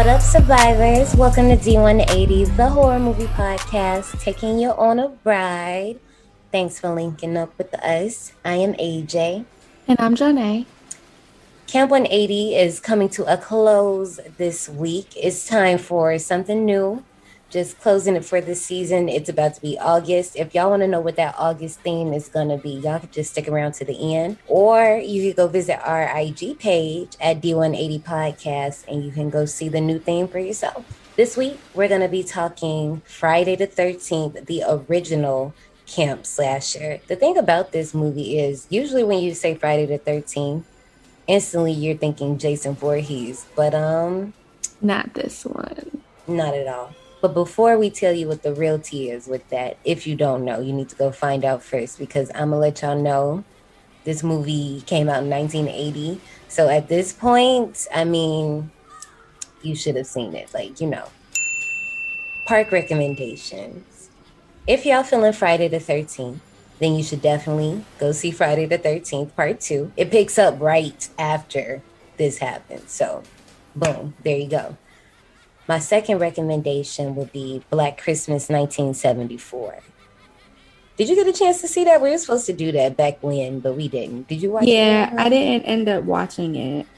What up, survivors? Welcome to D180, the horror movie podcast, taking you on a ride. Thanks for linking up with us. I am AJ. And I'm Janae. Camp 180 is coming to a close this week. It's time for something new. Just closing it for this season. It's about to be August. If y'all want to know what that August theme is going to be, y'all can just stick around to the end. Or you could go visit our IG page at D180 Podcast and you can go see the new theme for yourself. This week, we're going to be talking Friday the 13th, the original camp slasher. The thing about this movie is usually when you say Friday the 13th, instantly you're thinking Jason Voorhees, but um, Not this one. not at all. But before we tell you what the real tea is with that, if you don't know, you need to go find out first because I'm gonna let y'all know this movie came out in 1980. So at this point, I mean, you should have seen it. Like, you know. Park recommendations. If y'all feeling Friday the 13th, then you should definitely go see Friday the 13th, part two. It picks up right after this happens. So, boom, there you go. My second recommendation would be Black Christmas 1974. Did you get a chance to see that? We were supposed to do that back when, but we didn't. Did you watch Yeah? I didn't end up watching it.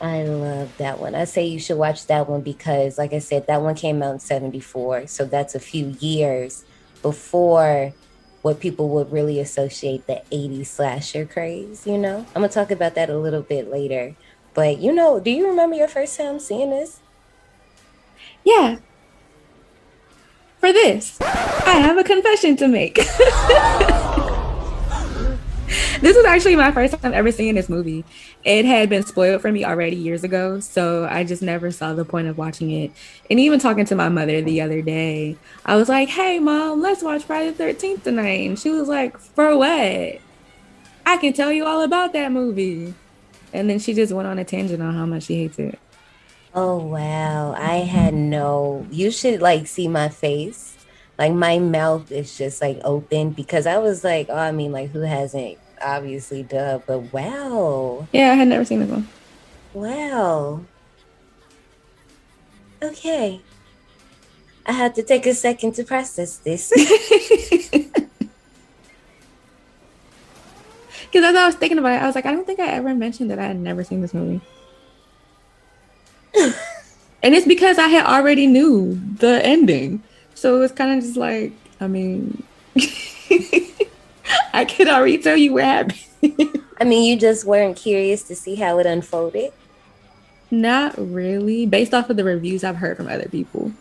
I love that one. I say you should watch that one because, like I said, that one came out in 74. So that's a few years before what people would really associate the 80s slasher craze, you know? I'm going to talk about that a little bit later. But, you know, do you remember your first time seeing this? Yeah. For this, I have a confession to make. this was actually my first time ever seeing this movie. It had been spoiled for me already years ago, so I just never saw the point of watching it. And even talking to my mother the other day, I was like, "Hey, mom, let's watch Friday the Thirteenth tonight." And she was like, "For what?" I can tell you all about that movie. And then she just went on a tangent on how much she hates it. Oh wow, I had no. You should like see my face. Like my mouth is just like open because I was like, oh, I mean, like who hasn't? Obviously, duh. But wow, Yeah, I had never seen this one. wow. Okay, I had to take a second to process this. Because as I was thinking about it, I was like, I don't think I ever mentioned that I had never seen this movie. And it's because I had already knew the ending. So it was kind of just like, I mean, I could already tell you what happened. I mean, you just weren't curious to see how it unfolded. Not really, based off of the reviews I've heard from other people.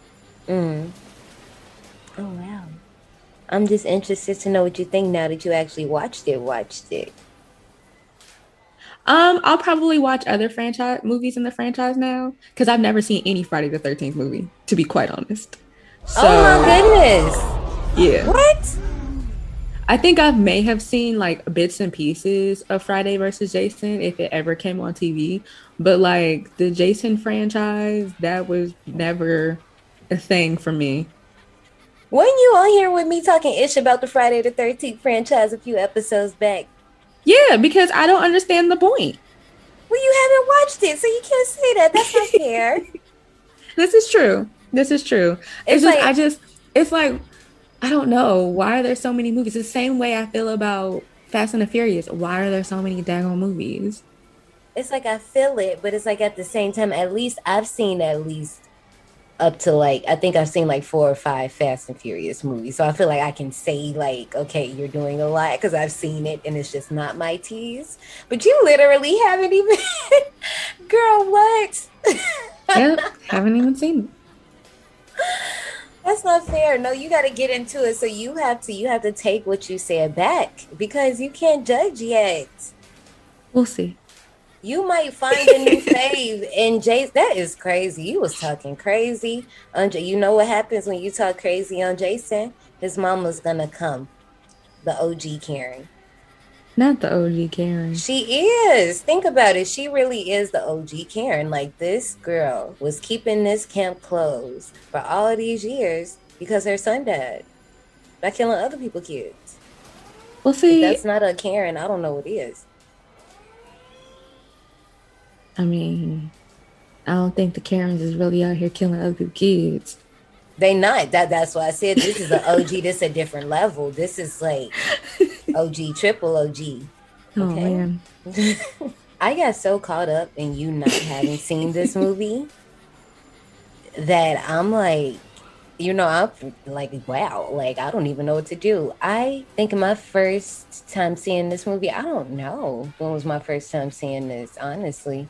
Mm. Oh wow. I'm just interested to know what you think now that you actually watched it. Watched it. Um, I'll probably watch other franchise movies in the franchise now because I've never seen any Friday the Thirteenth movie, to be quite honest. So, oh my goodness. Yeah. What? I think I may have seen like bits and pieces of Friday versus Jason if it ever came on TV, but like the Jason franchise, that was never a thing for me. When you on here with me talking ish about the Friday the 13th franchise a few episodes back? Yeah, because I don't understand the point. Well, you haven't watched it, so you can't say that. That's not fair. this is true. This is true. It's, It's just like- I just it's like I don't know why are there so many movies. The same way I feel about Fast and the Furious. Why are there so many daggone movies? it's like I feel it, but it's like at the same time, at least I've seen at least up to like I think I've seen like four or five Fast and Furious movies. So I feel like I can say like, okay, you're doing a lot because I've seen it and it's just not my tease. But you literally haven't even girl, what? Yep, haven't even seen it. That's not fair. No, you got to get into it. So you have to you have to take what you said back because you can't judge yet. We'll see. You might find a new fave and Jason. That is crazy. You was talking crazy on. J- You know what happens when you talk crazy on Jason? His mama's gonna come. The OG Karen. Not the OG Karen. She is. Think about it. She really is the OG Karen. Like this girl was keeping this camp closed for all of these years because her son died by killing other people's kids. We'll If see. that's not a Karen. I don't know what is. I mean, I don't think the Karens is really out here killing other kids. They not that. That's why I said this is an OG. this is a different level. This is like OG triple OG. Oh Okay. man. I got so caught up in you not having seen this movie that I'm like, you know, I'm like, wow, like I don't even know what to do. I think my first time seeing this movie, I don't know when was my first time seeing this. Honestly,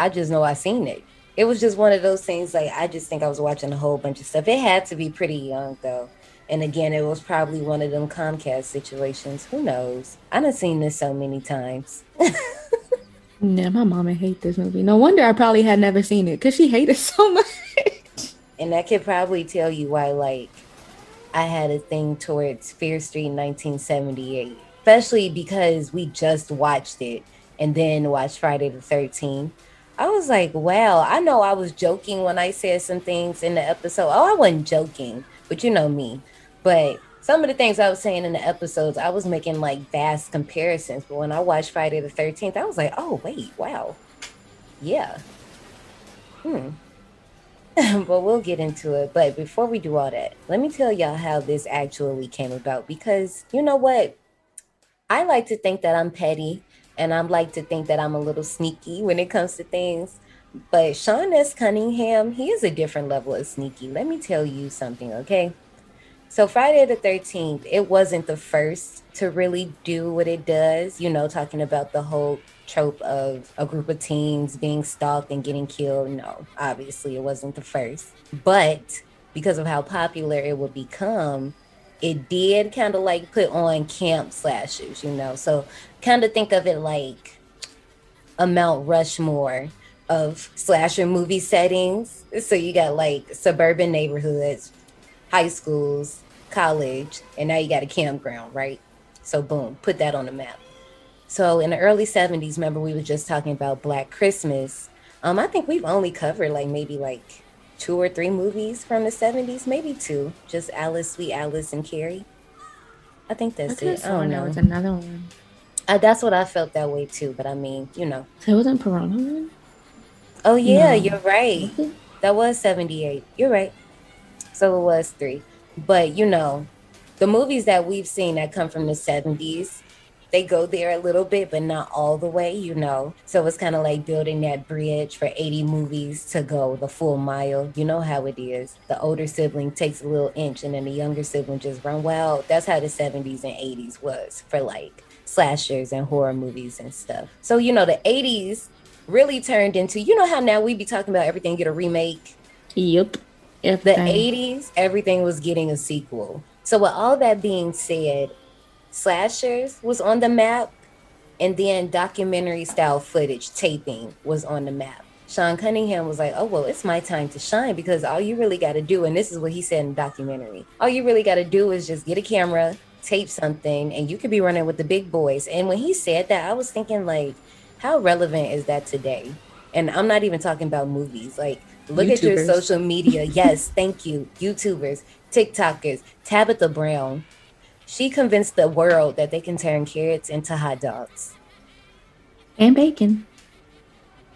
I just know I seen it. It was just one of those things. Like I just think I was watching a whole bunch of stuff. It had to be pretty young though. And again, it was probably one of them Comcast situations. Who knows? I done seen this so many times. Yeah, my mama hate this movie. No wonder I probably had never seen it because she hated so much. And that could probably tell you why, like, I had a thing towards Fear Street 1978, especially because we just watched it and then watched Friday the 13th. I was like, wow, I know I was joking when I said some things in the episode. Oh, I wasn't joking, but you know me. But some of the things I was saying in the episodes, I was making like vast comparisons. But when I watched Friday the 13th, I was like, oh, wait, wow. Yeah. Hmm. but we'll get into it. But before we do all that, let me tell y'all how this actually came about. Because you know what? I like to think that I'm petty and I'm like to think that I'm a little sneaky when it comes to things. But Sean S. Cunningham, he is a different level of sneaky. Let me tell you something, okay? So Friday the 13th, it wasn't the first to really do what it does, you know, talking about the whole trope of a group of teens being stalked and getting killed. No, obviously it wasn't the first. But because of how popular it would become, it did kind of like put on camp slashers, you know. So kind of think of it like a Mount Rushmore of slasher movie settings. So you got like suburban neighborhoods, high schools, college, and now you got a campground, right? So boom, put that on the map. So in the early 70s, remember we were just talking about Black Christmas. Um, I think we've only covered like maybe like two or three movies from the 70s, maybe two. Just Alice, Sweet Alice, and Carrie. I think that's have it. I don't know. was another one. Uh, that's what I felt that way too. But I mean, you know. It wasn't Piranha Man? Oh yeah, No. you're right. That was 78. You're right. So it was three. But you know, the movies that we've seen that come from the 70s, they go there a little bit, but not all the way, you know. So it's kind of like building that bridge for 80 movies to go the full mile. You know how it is. The older sibling takes a little inch and then the younger sibling just run wild. That's how the 70s and 80s was for like slashers and horror movies and stuff. So, you know, the 80s really turned into, you know how now we be talking about everything get a remake? Yep. If the Everything. 80s, everything was getting a sequel. So, with all that being said, slashers was on the map, and then documentary style footage taping was on the map. Sean Cunningham was like, Oh, well, it's my time to shine because all you really got to do, and this is what he said in the documentary all you really got to do is just get a camera, tape something, and you could be running with the big boys. And when he said that, I was thinking, like, how relevant is that today? And I'm not even talking about movies. Like, look at your social media. Yes, thank you, YouTubers. TikTokers, Tabitha Brown, she convinced the world that they can turn carrots into hot dogs. And bacon.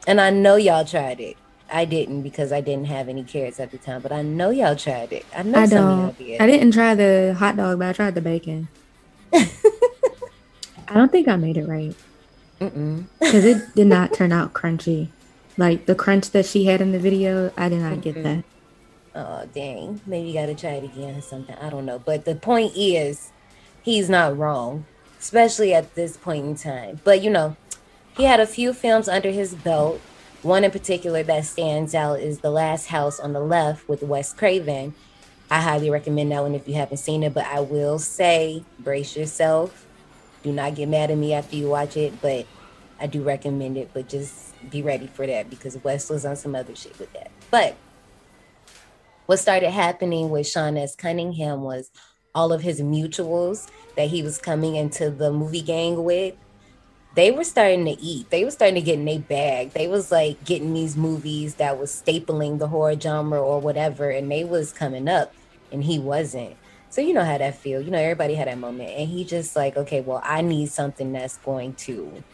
And I know y'all tried it. I didn't because I didn't have any carrots at the time, but I know y'all tried it. I know I some don't. y'all did. I didn't try the hot dog, but I tried the bacon. I don't think I made it right because it did not turn out crunchy. Like the crunch that she had in the video, I did not get that. Oh dang. Maybe you gotta try it again or something. I don't know. But the point is he's not wrong. Especially at this point in time. But you know, he had a few films under his belt. One in particular that stands out is The Last House on the Left with Wes Craven. I highly recommend that one if you haven't seen it, but I will say brace yourself. Do not get mad at me after you watch it, but I do recommend it, but just be ready for that because Wes was on some other shit with that. But what started happening with Sean S. Cunningham was all of his mutuals that he was coming into the movie gang with. They were starting to eat. They were starting to get in their bag. They was like getting these movies that was stapling the horror genre or whatever, and they was coming up, and he wasn't. So you know how that feel. You know everybody had that moment, and he just like, okay, well, I need something that's going to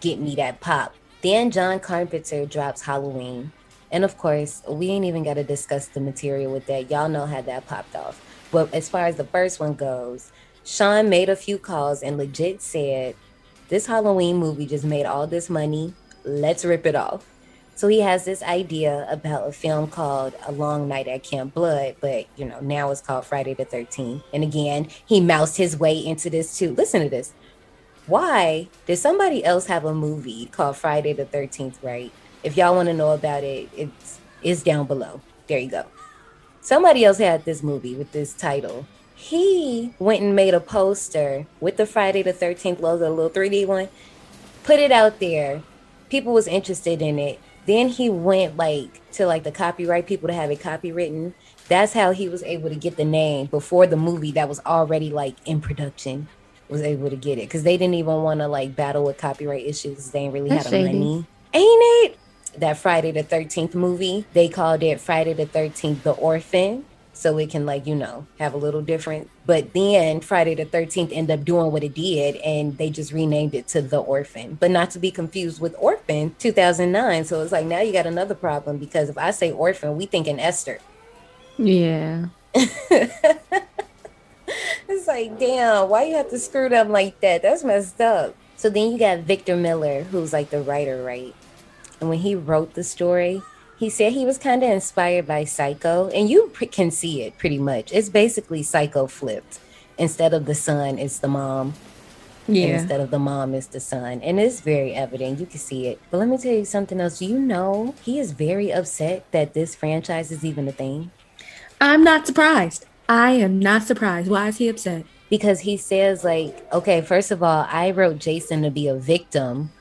get me that pop. Then John Carpenter drops Halloween. And of course, we ain't even got to discuss the material with that. Y'all know how that popped off. But as far as the first one goes, Sean made a few calls and legit said, This Halloween movie just made all this money. Let's rip it off. So he has this idea about a film called A Long Night at Camp Blood, but you know, now it's called Friday the 13th. And again, he moused his way into this too. Listen to this why did somebody else have a movie called Friday the 13th, right? If y'all want to know about it, it's it's down below. There you go. Somebody else had this movie with this title. He went and made a poster with the Friday the 13th logo, a little 3D one, put it out there. People was interested in it. Then he went like to like the copyright people to have it copywritten. That's how he was able to get the name before the movie that was already like in production was able to get it because they didn't even want to like battle with copyright issues. They ain't really That's had shady. money, ain't it? That Friday the Thirteenth movie, they called it Friday the Thirteenth, The Orphan, so it can like you know have a little different. But then Friday the Thirteenth ended up doing what it did, and they just renamed it to The Orphan, but not to be confused with Orphan 2009. So it's like now you got another problem because if I say Orphan, we think thinking Esther. Yeah. It's like, damn, why you have to screw them like that? That's messed up. So then you got Victor Miller, who's like the writer, right? And when he wrote the story, he said he was kind of inspired by Psycho, and you pr- can see it pretty much. It's basically Psycho flipped. Instead of the son, it's the mom. And Yeah. instead of the mom, it's the son. And it's very evident. You can see it. But let me tell you something else. Do you know he is very upset that this franchise is even a thing? I'm not surprised. I am not surprised. Why is he upset? because he says like okay first of all i wrote jason to be a victim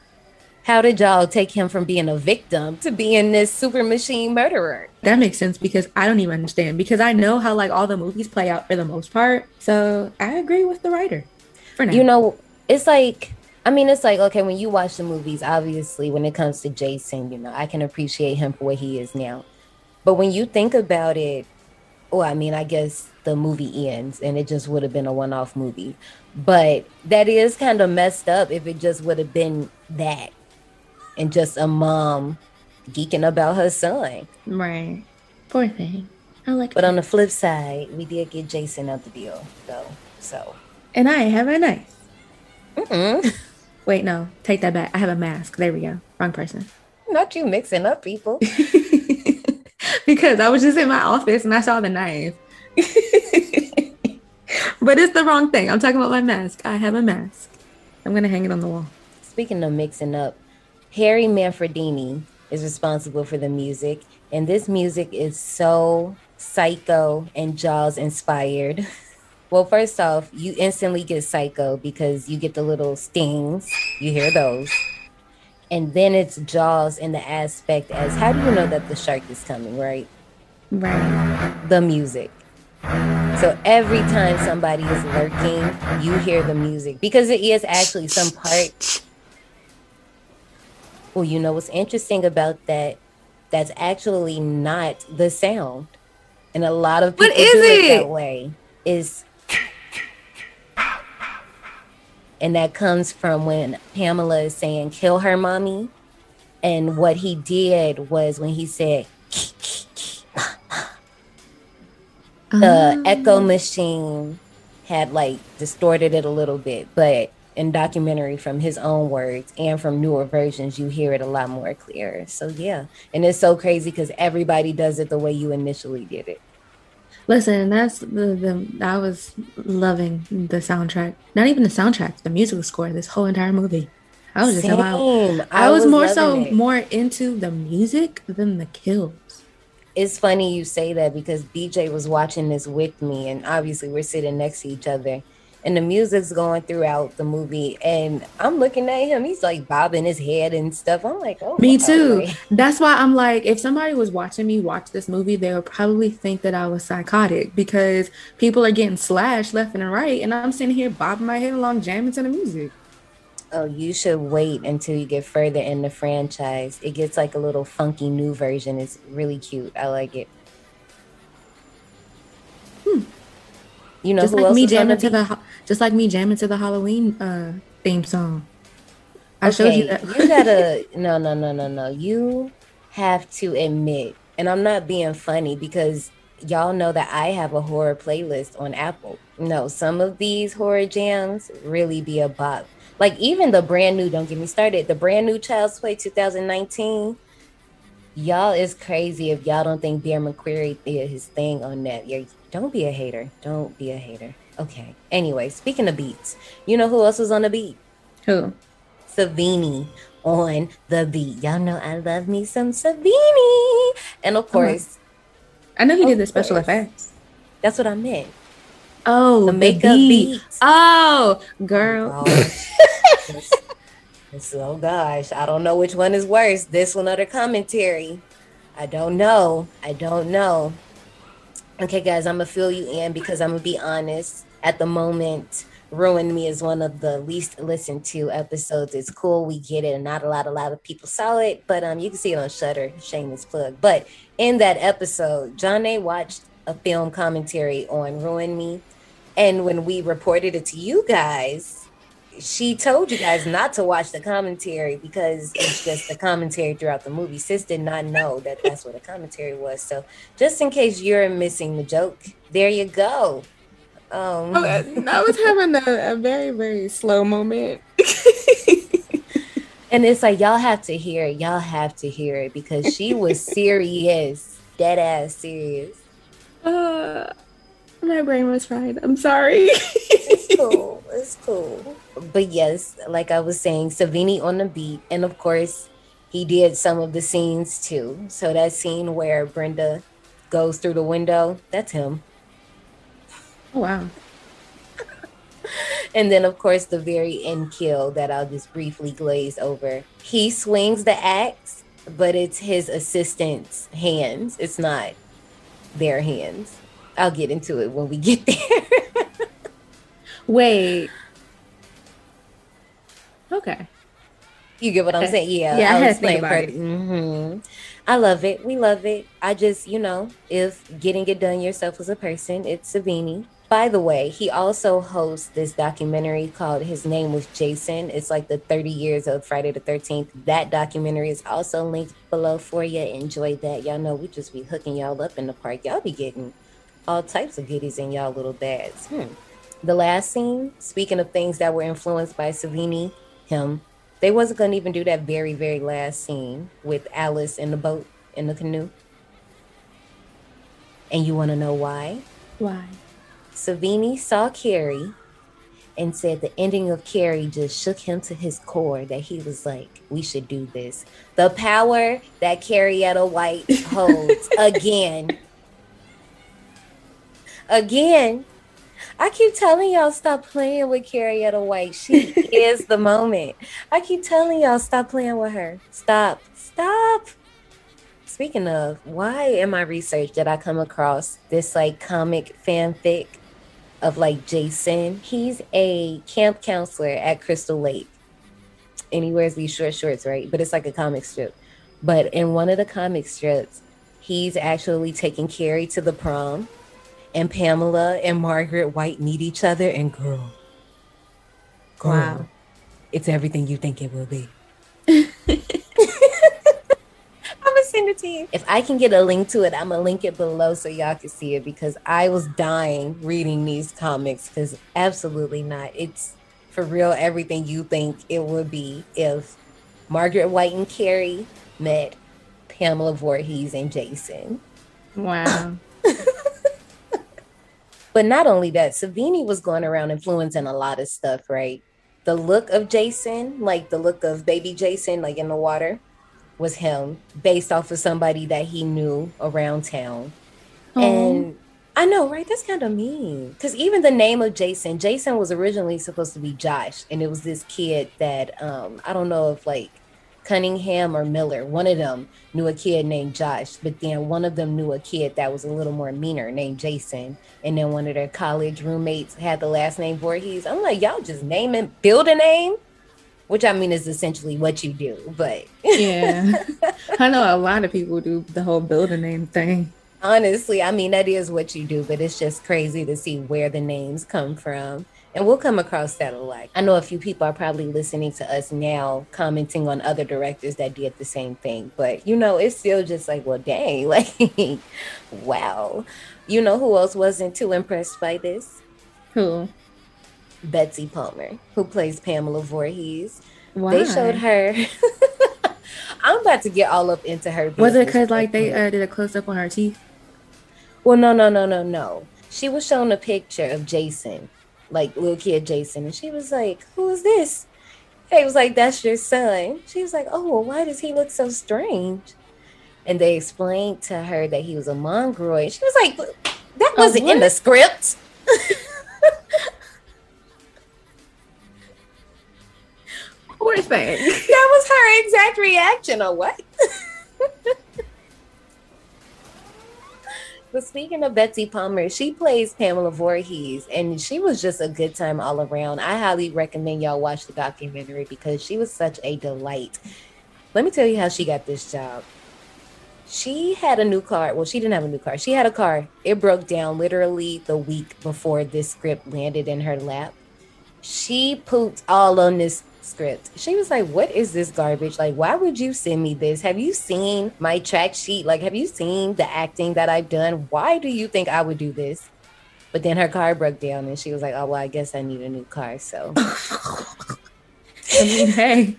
how did y'all take him from being a victim to being this super machine murderer That makes sense because I don't even understand because I know how like all the movies play out for the most part. So I agree with the writer. For now. you know it's like i mean it's like okay when you watch the movies obviously when it comes to jason you know i can appreciate him for what he is now but when you think about it well i mean i guess the movie ends and it just would have been a one-off movie but that is kind of messed up if it just would have been that and just a mom geeking about her son Right. Poor thing. I like but on the flip side we did get jason out the deal though so And I have a knife. mm-mm. Wait, no. Take that back. I have a mask. There we go. Wrong person. not you mixing up people because I was just in my office and I saw the knife. but it's the wrong thing. I'm talking about my mask. I have a mask. I'm gonna hang it on the wall. Speaking of mixing up, Harry Manfredini is responsible for the music, and this music is so psycho and Jaws inspired. Well, first off, you instantly get psycho because you get the little stings, you hear those. And then it's Jaws in the aspect as how do you know that the shark is coming, right? Right. The music. So every time somebody is lurking, you hear the music because it is actually some part well, you know what's interesting about that? That's actually not the sound. and a lot of people What is do it? it? that way. Is and that comes from when Pamela is saying "kill her, mommy," and what he did was when he said the echo oh. machine had like distorted it a little bit, but in documentary from his own words and from newer versions, you hear it a lot more clear. So yeah, and it's so crazy because everybody does it the way you initially did it. Listen, that's the, the I was loving the soundtrack. Not even the soundtrack, the musical score. This whole entire movie. I was just about. Same. I, was, more so it. more into the music than the kills. It's funny you say that because BJ was watching this with me, and obviously we're sitting next to each other, and the music's going throughout the movie, and I'm looking at him. He's like bobbing his head and stuff. I'm like, oh, Me too. That's why I'm like, if somebody was watching me watch this movie, they would probably think that I was psychotic because people are getting slashed left and right, and I'm sitting here bobbing my head along, jamming to the music. Oh, you should wait until you get further in the franchise. It gets like a little funky new version. It's really cute. I like it. Hmm. You know just who like else me jamming to the, just like me jamming to the Halloween uh, theme song. I showed you that. you gotta no no no no no. You have to admit, and I'm not being funny because y'all know that I have a horror playlist on Apple. No, some of these horror jams really be a bop. Like even the brand new, don't get me started, the brand new Child's Play 2019. Y'all is crazy if y'all don't think Bear McCreary did his thing on that. you don't be a hater. Don't be a hater. Okay. Anyway, speaking of beats, you know who else was on the beat? Who? Savini on the beat. Y'all know I love me some Savini. And of oh course, I know he did the special course. effects. that's what I meant. Oh, The makeup beat. beats. Oh, girl. Oh gosh. oh gosh, I don't know which one is worse, this one or the commentary. I don't know. I don't know. Okay, guys, I'm gonna fill you in because I'm gonna be honest. At the moment, Ruin Me is one of the least listened to episodes. It's cool, we get it, and not a lot, a lot of people saw it, but um, you can see it on Shudder. Shameless plug. But in that episode, Janae watched a film commentary on Ruin Me, and when we reported it to you guys, she told you guys not to watch the commentary because it's just the commentary throughout the movie. Sis did not know that that's what a commentary was. So just in case you're missing the joke, there you go. Um, Oh, I was having a, a very, very slow moment. and it's like y'all have to hear it. Y'all have to hear it because she was serious, dead ass serious. Uh, my brain was fried. I'm sorry. It's cool. It's cool. But yes, like I was saying, Savini on the beat, and of course, he did some of the scenes too. So that scene where Brenda goes through the window, that's him. Oh, wow. And then, of course, the very end kill that I'll just briefly glaze over. He swings the axe, but it's his assistant's hands. It's not their hands. I'll get into it when we get there. Wait. Okay. You get what I'm saying? Yeah. Yeah, I I'll had to think explain about part- it. Mhm. I love it. We love it. I just, you know, if getting it done yourself as a person, it's Savini. By the way, he also hosts this documentary called His Name Was Jason. It's like the 30 years of Friday the 13th. That documentary is also linked below for you. Enjoy that. Y'all know we just be hooking y'all up in the park. Y'all be getting all types of goodies in y'all little bags. Hmm. The last scene, speaking of things that were influenced by Savini, him, they wasn't gonna even do that very, very last scene with Alice in the boat in the canoe. And you wanna know why? Why? Savini saw Carrie and said the ending of Carrie just shook him to his core that he was like, we should do this. The power that Carrietta White holds again. Again. I keep telling y'all stop playing with Carrietta White. She is the moment. I keep telling y'all stop playing with her. Stop. Stop. Speaking of, why in my research did I come across this like comic fanfic of like Jason? He's a camp counselor at Crystal Lake. And he wears these short shorts, right? But it's like a comic strip. But in one of the comic strips, he's actually taking Carrie to the prom, and Pamela and Margaret White meet each other, and girl, girl Wow. it's everything you think it will be. I'm gonna send it to you. If I can get a link to it, I'm gonna link it below so y'all can see it because I was dying reading these comics because absolutely not. It's for real everything you think it would be if Margaret White and Carrie met Pamela Voorhees and Jason. Wow. But not only that, Savini was going around influencing a lot of stuff, right? The look of Jason, like the look of baby Jason, like in the water, was him based off of somebody that he knew around town. And I know, right? That's kind of mean. Because even the name of Jason, Jason was originally supposed to be Josh. And it was this kid that, um, I don't know if like Cunningham or Miller, one of them knew a kid named Josh. But then one of them knew a kid that was a little more meaner named Jason. And then one of their college roommates had the last name Voorhees. I'm like, y'all just name and build a name? Which I mean is essentially what you do. But Yeah. I know a lot of people do the whole building name thing. honestly, I mean, that is what you do, but it's just crazy to see where the names come from. And we'll come across that a lot. I know a few people are probably listening to us now commenting on other directors that did the same thing, but you know, it's still just like, well, dang, like, wow. You know who else wasn't too impressed by this? Who? Betsy Palmer, who plays Pamela Voorhees. Why? They showed her. I'm about to get all up into her. Was it because like they uh, did a close up on her teeth? Well, no, no, no, no, no. She was shown a picture of Jason, like little kid Jason, and she was like, "Who is this?" He was like, "That's your son." She was like, "Oh, well, why does he look so strange?" And they explained to her that he was a mongoloid. She was like, "That wasn't in the script." Poor thing. that was her exact reaction, or what? but speaking of Betsy Palmer, she plays Pamela Voorhees, and she was just a good time all around. I highly recommend y'all watch the documentary because she was such a delight. Let me tell you how she got this job. She had a new car. Well, she didn't have a new car. She had a car. It broke down literally the week before this script landed in her lap she pooped all on this script. She was like, What is this garbage? Like, why would you send me this? Have you seen my track sheet? Like, have you seen the acting that I've done? Why do you think I would do this? But then her car broke down and she was like, Oh, well, I guess I need a new car. So, I mean, hey,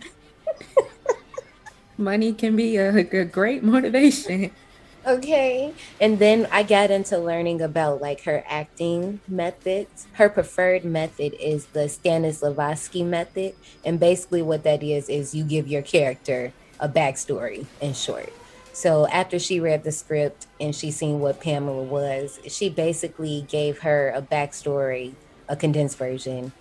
money can be a, a great motivation. Okay. And then I got into learning about like her acting methods. Her preferred method is the Stanislavski method. And basically, what that is, is you give your character a backstory in short. So after she read the script and she seen what Pamela was, she basically gave her a backstory, a condensed version.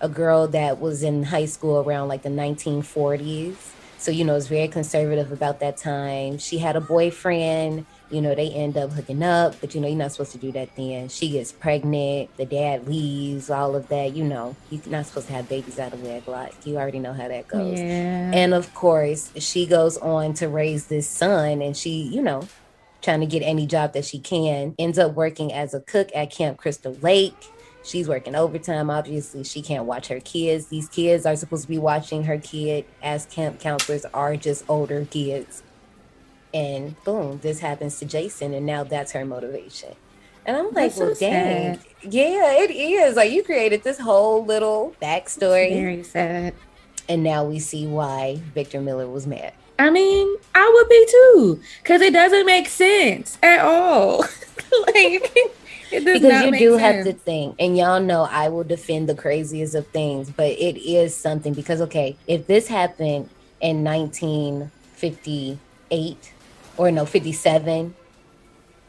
A girl that was in high school around like the 1940s. So, you know, it's very conservative about that time. She had a boyfriend, you know, they end up hooking up, but you know, you're not supposed to do that then. She gets pregnant, the dad leaves, all of that, you know, you're not supposed to have babies out of wedlock. You already know how that goes. Yeah. And of course, she goes on to raise this son, and she, you know, trying to get any job that she can, ends up working as a cook at Camp Crystal Lake. She's working overtime. Obviously, she can't watch her kids. These kids are supposed to be watching her kid, as camp counselors are just older kids. And boom, this happens to Jason, and now that's her motivation. And I'm like, so well, dang. sad. Yeah, it is. Like, you created this whole little backstory. Very sad. And now we see why Victor Miller was mad. I mean, I would be too, because it doesn't make sense at all. like, Because you do have to think, and y'all know I will defend the craziest of things, but it is something because, okay, if this happened in 1958 or no, 57,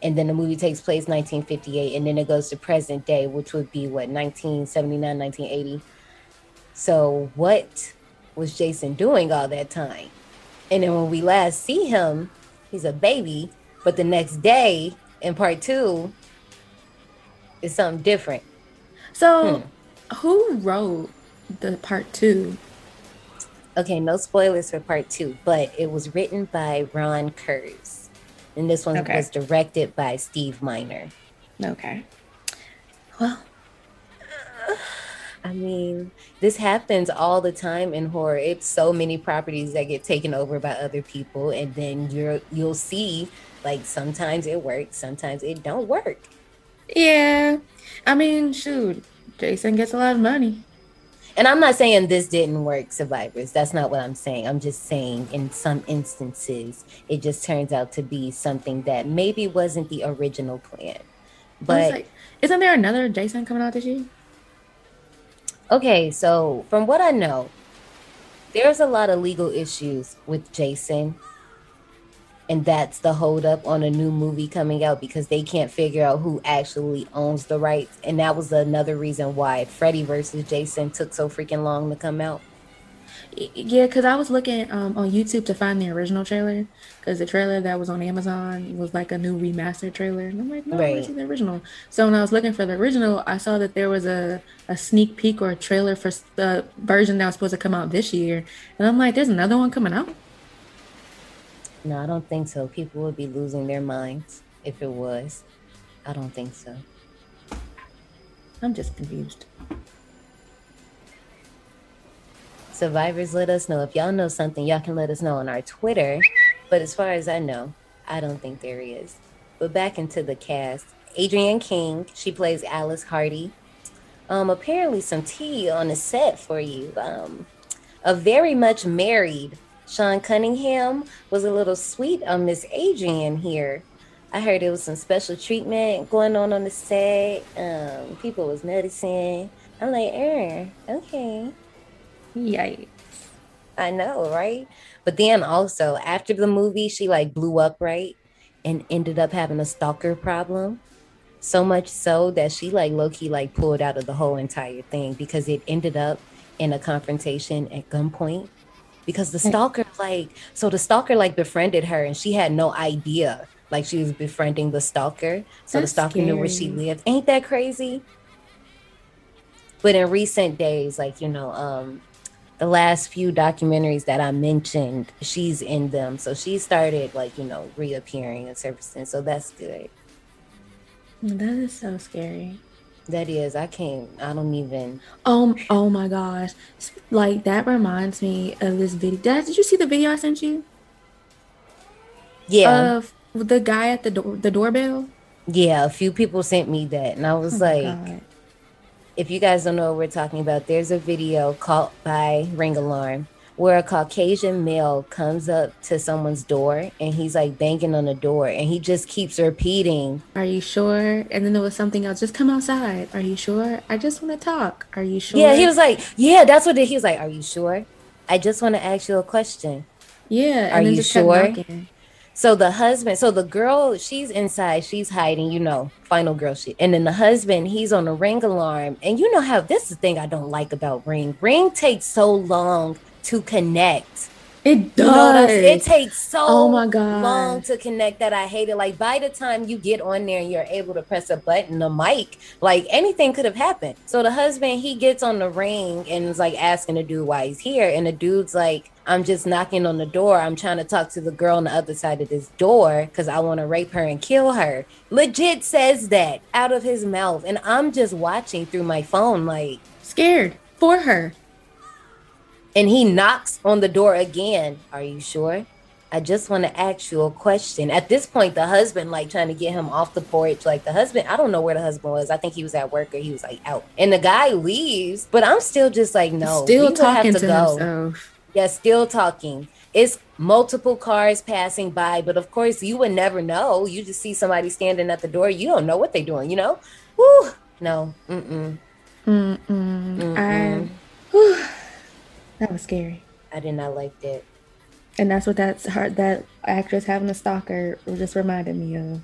and then the movie takes place 1958, and then it goes to present day, which would be what, 1979, 1980. So, what was Jason doing all that time? And then when we last see him, he's a baby, but the next day in part two, it's something different. So, Hmm. who wrote the part two? Okay, no spoilers for part two, but it was written by Ron Kurz. and this one Okay. was directed by Steve Miner. Okay. Well, I mean, this happens all the time in horror. It's so many properties that get taken over by other people, and then you're you'll see like sometimes it works, sometimes it don't work. Yeah. I mean, shoot, Jason gets a lot of money. And I'm not saying this didn't work, survivors. That's not what I'm saying. I'm just saying in some instances, it just turns out to be something that maybe wasn't the original plan. But like, isn't there another Jason coming out this year? okay, so from what I know, there's a lot of legal issues with Jason. And that's the holdup on a new movie coming out because they can't figure out who actually owns the rights. And that was another reason why Freddy versus Jason took so freaking long to come out. Yeah, because I was looking um, on YouTube to find the original trailer because the trailer that was on Amazon was like a new remastered trailer. And I'm like, no, Right. where's the original? So when I was looking for the original, I saw that there was a, a sneak peek or a trailer for the version that was supposed to come out this year. And I'm like, there's another one coming out? No, I don't think so. People would be losing their minds if it was. I don't think so. I'm just confused. Survivors, let us know. If y'all know something, y'all can let us know on our Twitter. But as far as I know, I don't think there is. But back into the cast. Adrienne King, she plays Alice Hardy. Um, apparently some tea on the set for you. Um, a very much married Sean Cunningham was a little sweet on Miss Adrienne here. I heard there was some special treatment going on on the set. Um, people was noticing. I'm like, er, okay. Yikes. I know, right? But then also after the movie, she like blew up, right? And ended up having a stalker problem. So much so that she like low key like pulled out of the whole entire thing because it ended up in a confrontation at gunpoint. Because the stalker like so the stalker like befriended her and she had no idea like she was befriending the stalker. So That's the stalker knew where she lived. Ain't that crazy? But in recent days, like you know, um, the last few documentaries that I mentioned, she's in them. So she started like, you know, reappearing and surfacing. So that's good. That is so scary. That is, I can't, I don't even. Um, oh my gosh. Like that reminds me of this video. Dad, did you see the video I sent you? Yeah. Of the guy at the door the doorbell? yeah. A few people sent me that. And I was Oh like, God. if you guys don't know what we're talking about, there's a video caught by Ring Alarm where a Caucasian male comes up to someone's door and he's like banging on the door and he just keeps repeating, Are you sure? And then there was something else. Just come outside. Are you sure? I just want to talk. Are you sure? Yeah, he was like, yeah, that's what he was like. Are you sure? I just want to ask you a question. Yeah. And Are you sure? So the husband, so the girl, she's inside, she's hiding, you know, final girl shit. And then the husband, he's on the ring alarm. And you know how this is the thing I don't like about Ring. Ring takes so long to connect. It You know does. It takes so Oh my God. long to connect that I hate it. Like by the time you get on there and you're able to press a button, a mic, like anything could have happened. So the husband, he gets on the ring and is like asking the dude why he's here. And the dude's like, I'm just knocking on the door. I'm trying to talk to the girl on the other side of this door because I want to rape her and kill her. Legit says that out of his mouth. And I'm just watching through my phone, like, Scared for her. And he knocks on the door again. Are you sure? I just want to ask you a question. At this point, the husband like trying to get him off the porch. Like the husband, I don't know where the husband was. I think he was at work or he was like out. And the guy leaves, but I'm still just like, no, Still talking to, go. himself. Yeah, still talking. It's multiple cars passing by, but of course you would never know. You just see somebody standing at the door. You don't know what they're doing. You know? Woo! No. Mm-mm. Mm-mm. Mm-mm. I, whew, that was scary. I did not like that. And that's what that's her that actress having a stalker just reminded me of.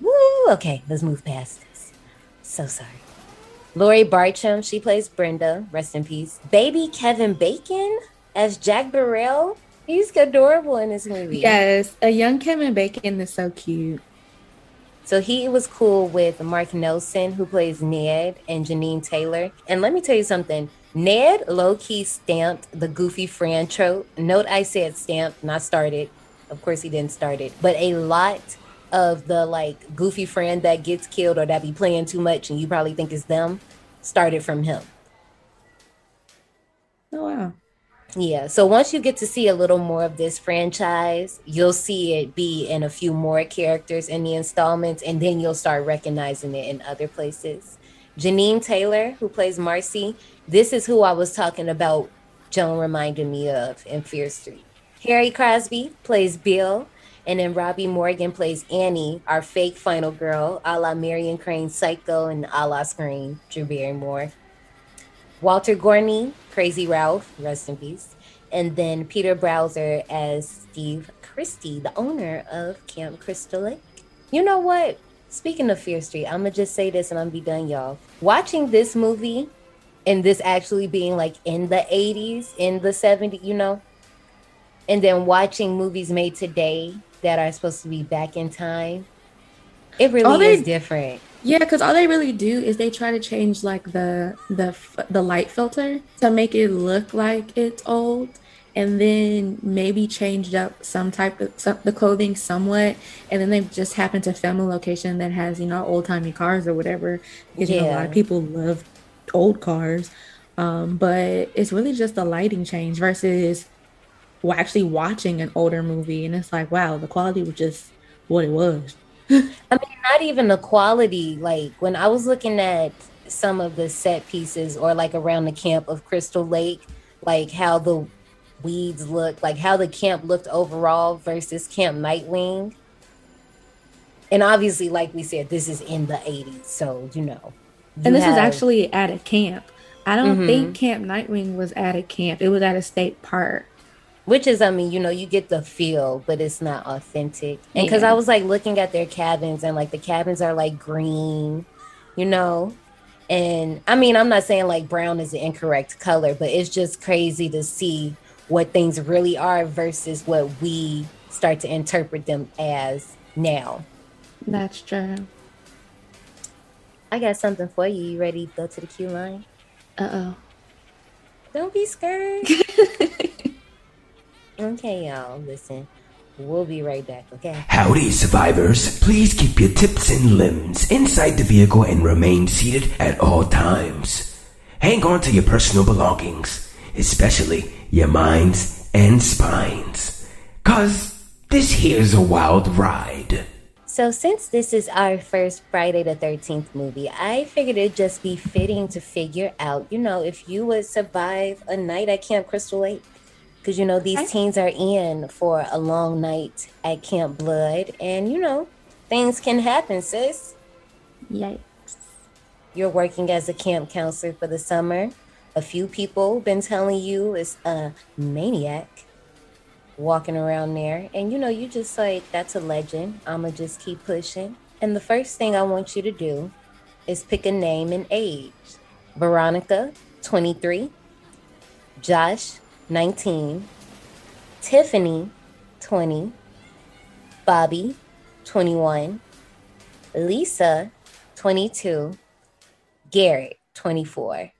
Woo! Okay, let's move past this. So sorry. Laurie Bartram, she plays Brenda. Rest in peace. Baby Kevin Bacon as Jack Burrell. He's adorable in this movie. Yes, a young Kevin Bacon is so cute. So he was cool with Mark Nelson, who plays Ned, and Jeannine Taylor. And let me tell you something. Ned low key stamped the goofy friend trope. Note I said stamped, not started. Of course, he didn't start it, but a lot of the like goofy friend that gets killed or that be playing too much and you probably think it's them started from him. Oh wow. Yeah. So once you get to see a little more of this franchise, you'll see it be in a few more characters in the installments, and then you'll start recognizing it in other places. Jeannine Taylor, who plays Marcy, this is who I was talking about. Joan reminded me of in Fear Street. Harry Crosby plays Bill, and then Robbie Morgan plays Annie, our fake final girl, a la Marion Crane Psycho and a la Scream, Drew Barrymore. Walter Gorney, Crazy Ralph, rest in peace. And then Peter Brouwer as Steve Christie, the owner of Camp Crystal Lake. You know what? Speaking of Fear Street, I'm gonna just say this and I'm gonna be done, y'all. Watching this movie and this actually being like in the 80s, in the 70s, you know, and then watching movies made today that are supposed to be back in time, it really oh, they- is different. Yeah, because all they really do is they try to change like the the the light filter to make it look like it's old, and then maybe changed up some type of some, the clothing somewhat, and then they just happen to film a location that has you know old timey cars or whatever. Because you know, a lot of people love old cars, um, but it's really just a lighting change versus well, actually watching an older movie, and it's like wow, the quality was just what it was. I mean, not even the quality. Like when I was looking at some of the set pieces or like around the camp of Crystal Lake, like how the weeds look, like how the camp looked overall versus Camp Nightwing. And obviously, like we said, this is in the 80s. So, you know. And you this is have- actually at a camp. I don't Mhm. think Camp Nightwing was at a camp. It was at a state park. Which is i mean you know you get the feel but it's not authentic and because Yeah. i was like looking at their cabins and like the cabins are like green you know and i mean i'm not saying like brown is the incorrect color but it's just crazy to see what things really are versus what we start to interpret them as now That's true. i got something for you you ready to go to the queue line Uh oh. don't be scared okay y'all listen we'll be right back okay Howdy, survivors. Please keep your tips and limbs inside the vehicle and remain seated at all times. Hang on to your personal belongings, especially your minds and spines. Cause this here's a wild ride. So, since this is our first Friday the 13th movie, I figured it'd just be fitting to figure out, you know, if you would survive a night at Camp Crystal Lake. Because, you know, these teens are in for a long night at Camp Blood. And, you know, things can happen, sis. Yikes. You're working as a camp counselor for the summer. A few people been telling you it's a maniac walking around there. And you know, you just like, that's a legend. I'ma just keep pushing. And the first thing I want you to do is pick a name and age. Veronica, 23. Josh, 19. Tiffany, 20. Bobby, 21. Lisa, 22. Garrett, 24.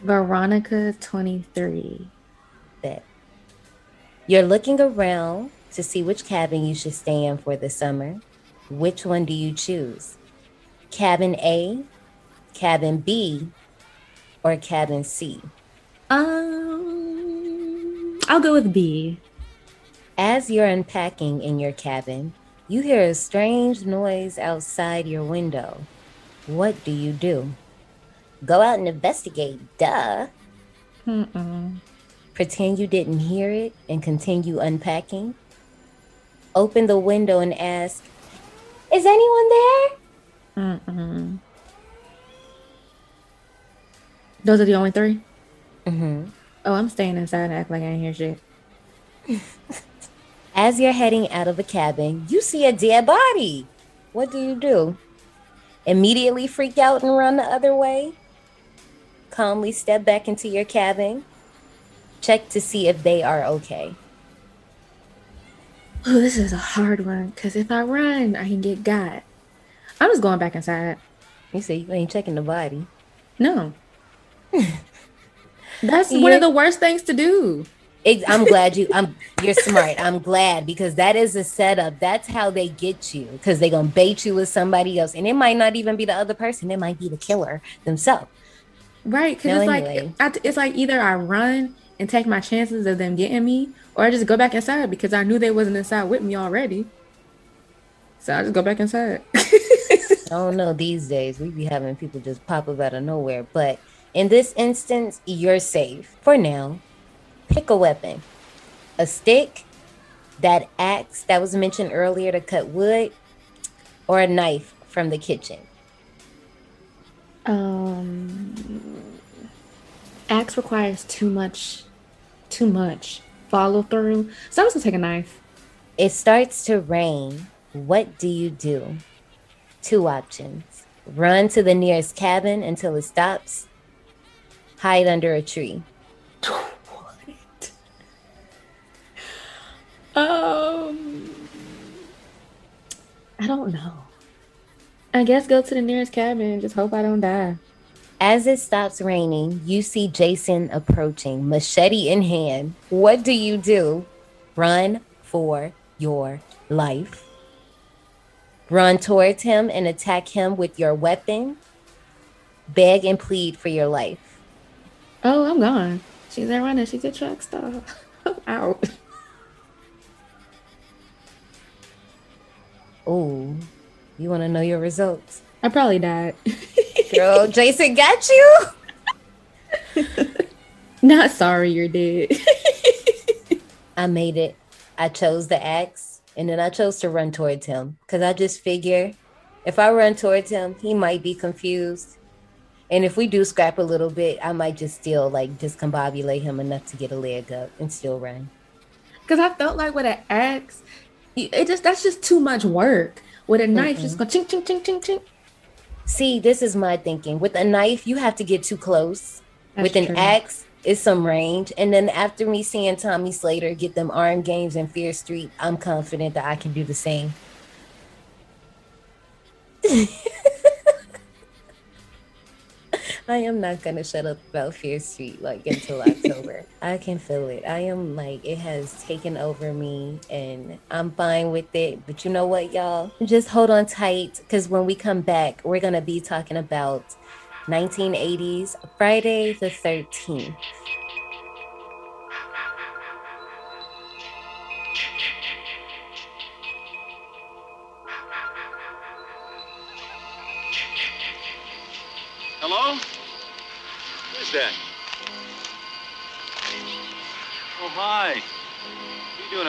Veronica 23. Bet. You're looking around to see which cabin you should stay in for the summer. Which one do you choose? Cabin A, cabin B, or cabin C? Um, I'll go with B. As you're unpacking in your cabin, you hear a strange noise outside your window. What do you do? Go out and investigate, duh. Mm-mm. Pretend you didn't hear it and continue unpacking. Open the window and ask, Is anyone there? Mm-mm. Those are the only 3 Mm-hmm. Oh, I'm staying inside and act like I ain't hear shit. As you're heading out of the cabin, you see a dead body. What do you do? Immediately freak out and run the other way? Calmly step back into your cabin. Check to see if they are okay. Oh, this is a hard one because if I run, I can get got. I'm just going back inside. You say you ain't checking the body. No. That's one of the worst things to do. It, I'm glad you. I'm. You're smart. I'm glad because that is a setup. That's how they get you because they're gonna bait you with somebody else, and it might not even be the other person. It might be the killer themselves. Right, because No, it's anyway. like I- it's like either I run and take my chances of them getting me, or I just go back inside because I knew they wasn't inside with me already. So I just go back inside. I don't know. These days, we be having people just pop up out of nowhere. But in this instance, you're safe for now. Pick a weapon: a stick, that axe that was mentioned earlier to cut wood, or a knife from the kitchen. um, axe requires too much, too much follow through. So I'm just gonna take a knife. It starts to rain. What do you do? Two options run to the nearest cabin until it stops, hide under a tree. what? Um, I don't know. I guess go to the nearest cabin and just hope I don't die. As it stops raining, you see Jason approaching, machete in hand. What do you do? Run for your life. Run towards him and attack him with your weapon. Beg and plead for your life. Oh, I'm gone. She's a runner. She's a track star. I'm out. Oh, you want to know your results? I probably died. Girl, Jason got you. Not sorry you're dead. I made it. I chose the axe and then I chose to run towards him because I just figure if I run towards him, he might be confused. And if we do scrap a little bit, I might just still like discombobulate him enough to get a leg up and still run. Because I felt like with an axe, it just that's just too much work. With a knife, just go chink chink chink chink chink. See, this is my thinking. With a knife, you have to get too close. That's With an true. axe, it's some range. And then after me seeing Tommy Slater get them arm games in Fear Street, I'm confident that I can do the same. I am not gonna shut up about Fear Street like until October. I can feel it. I am like it has taken over me and I'm fine with it. But you know what, y'all? Just hold on tight because when we come back, we're gonna be talking about 1980s Friday the 13th.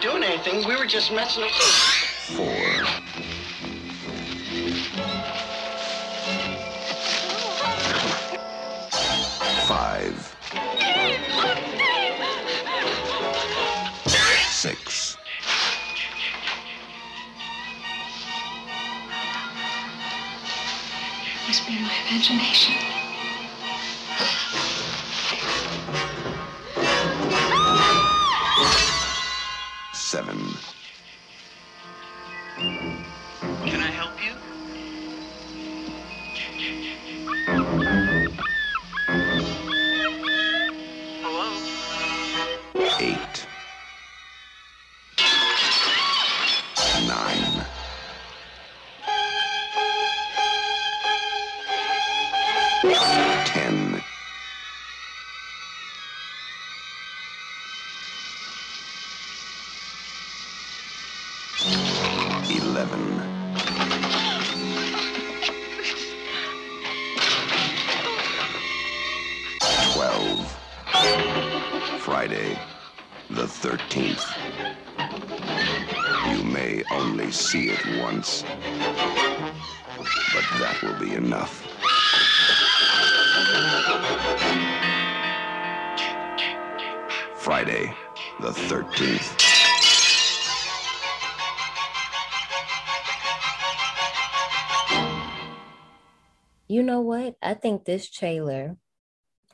doing anything. We were just messing with Four. Five. Six. Must be my imagination. The 13th. You may only see it once, but that will be enough. Friday, the 13th. You know what? I think this trailer,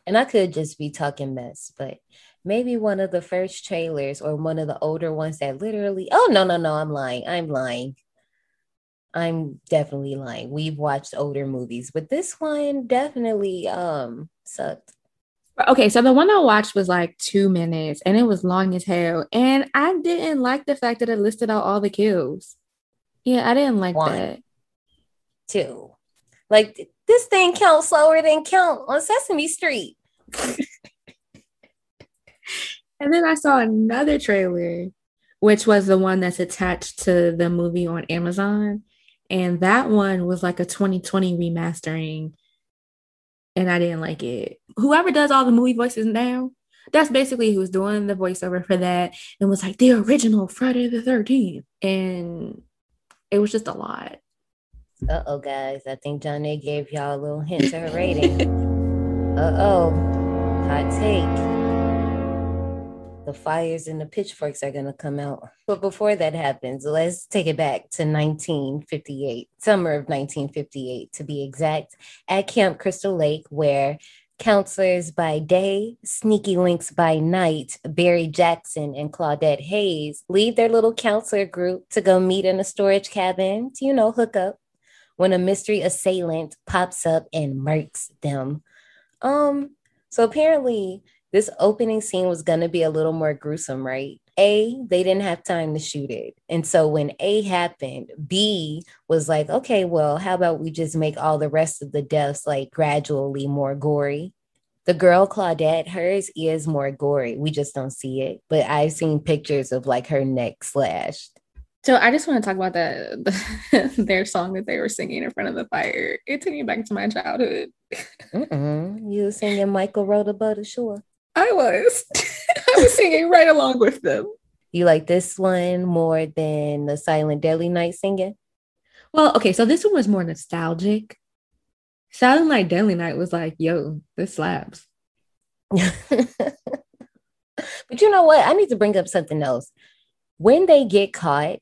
and I could just be talking mess, but maybe one of the first trailers or one of the older ones that literally, oh, no, no, no, I'm lying. I'm lying. I'm definitely lying. We've watched older movies, but this one definitely um sucked. Okay, so the one I watched was like two minutes and it was long as hell. And I didn't like the fact that it listed out all the kills. Yeah, I didn't like one, that. Two. Like this thing counts slower than count on Sesame Street. And then I saw another trailer, which was the one that's attached to the movie on Amazon. And that one was like a 2020 remastering. And I didn't like it. Whoever does all the movie voices now, that's basically who's doing the voiceover for that and was like the original Friday the 13th. And it was just a lot. Uh oh, guys. I think Johnny gave y'all a little hint to her rating. uh oh. Hot take. The fires and the pitchforks are going to come out. But before that happens, let's take it back to 1958, summer of 1958 to be exact, at Camp Crystal Lake, where counselors by day, sneaky links by night, Barry Jackson and Claudette Hayes leave their little counselor group to go meet in a storage cabin to, you know, hook up when a mystery assailant pops up and murks them. Um, so apparently this opening scene was gonna be a little more gruesome, right? A, they didn't have time to shoot it. And so when A happened, B was like, okay, well, how about we just make all the rest of the deaths like gradually more gory? The girl Claudette, hers is more gory. We just don't see it. But I've seen pictures of like her neck slashed. So I just want to talk about that the, their song that they were singing in front of the fire. It took me back to my childhood. You were singing Michael Row the Boat Ashore. I was. I was singing right along with them. You like this one more than the Silent Deadly Night singing? Well, okay, so this one was more nostalgic. Silent Night Deadly Night was like, yo, this slaps. but you know what? I need to bring up something else. When they get caught,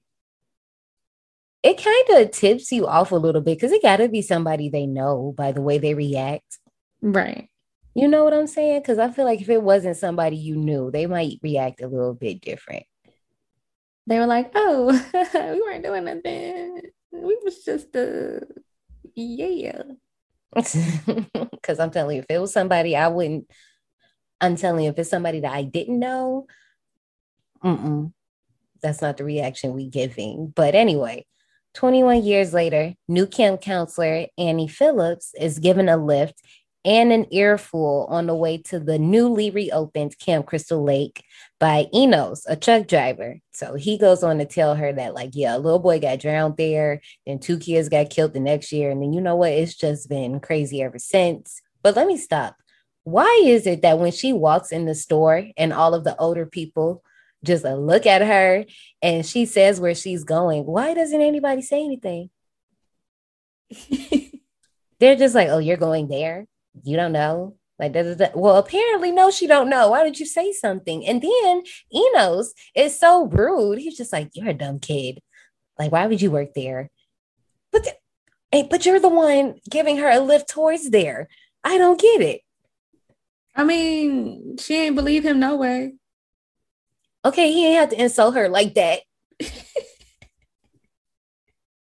it kind of tips you off a little bit because it got to be somebody they know by the way they react. Right. You know what I'm saying? Because I feel like if it wasn't somebody you knew, they might react a little bit different. They were like, "Oh, we weren't doing nothing. We was just uh, yeah." Because I'm telling you, if it was somebody I wouldn't, I'm telling you, if it's somebody that I didn't know, mm that's not the reaction we giving. But anyway, 21 years later, new camp counselor Annie Phillips is given a lift and an earful on the way to the newly reopened Camp Crystal Lake by Enos, a truck driver. So he goes on to tell her that, like, yeah, a little boy got drowned there, then two kids got killed the next year. And then you know what? It's just been crazy ever since. But let me stop. Why is it that when she walks in the store and all of the older people just uh, look at her and she says where she's going, why doesn't anybody say anything? They're just like, oh, you're going there? You don't know? Like, da, da, da. well, apparently, no, she don't know. Why did you say something? And then Enos is so rude. He's just like, you're a dumb kid. Like, why would you work there? But, the, eh, hey, but you're the one giving her a lift towards there. I don't get it. I mean, she ain't believe him no way. Okay, he ain't have to insult her like that.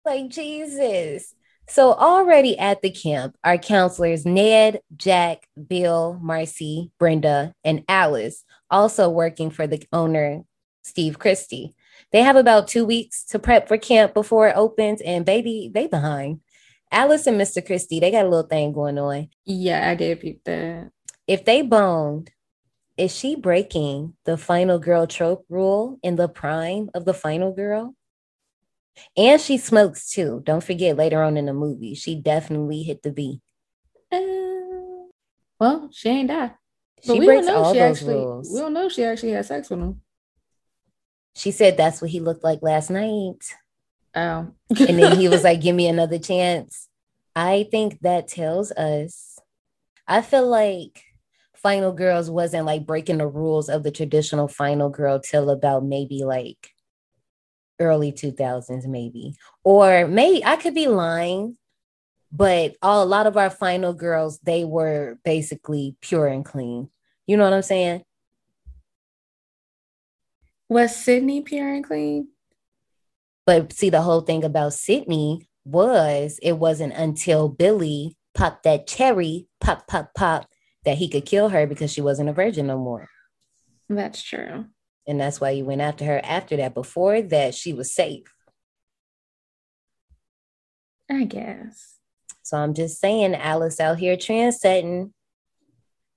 like Jesus. So, already at the camp are counselors Ned, Jack, Bill, Marcy, Brenda, and Alice, also working for the owner, Steve Christie. They have about two weeks to prep for camp before it opens, and baby, they behind. Alice and Mr. Christie, they got a little thing going on. Yeah, I did peep that. If they boned, is she breaking the final girl trope rule in the prime of the final girl? And she smokes too. Don't forget later on in the movie, she definitely hit the B. Uh, well, she ain't die. But she we breaks don't know all she those actually, rules. We don't know she actually had sex with him. She said that's what he looked like last night. Oh. and then he was like, give me another chance. I think that tells us, I feel like final girls wasn't like breaking the rules of the traditional final girl till about maybe like early 2000s maybe or maybe i could be lying but all, a lot of our final girls they were basically pure and clean you know what i'm saying Was Sidney pure and clean? but see the whole thing about sidney was it wasn't until billy popped that cherry pop pop pop that he could kill her because she wasn't a virgin no more That's true. And that's why he went after her after that before that she was safe I guess. so i'm just saying alice out here trendsetting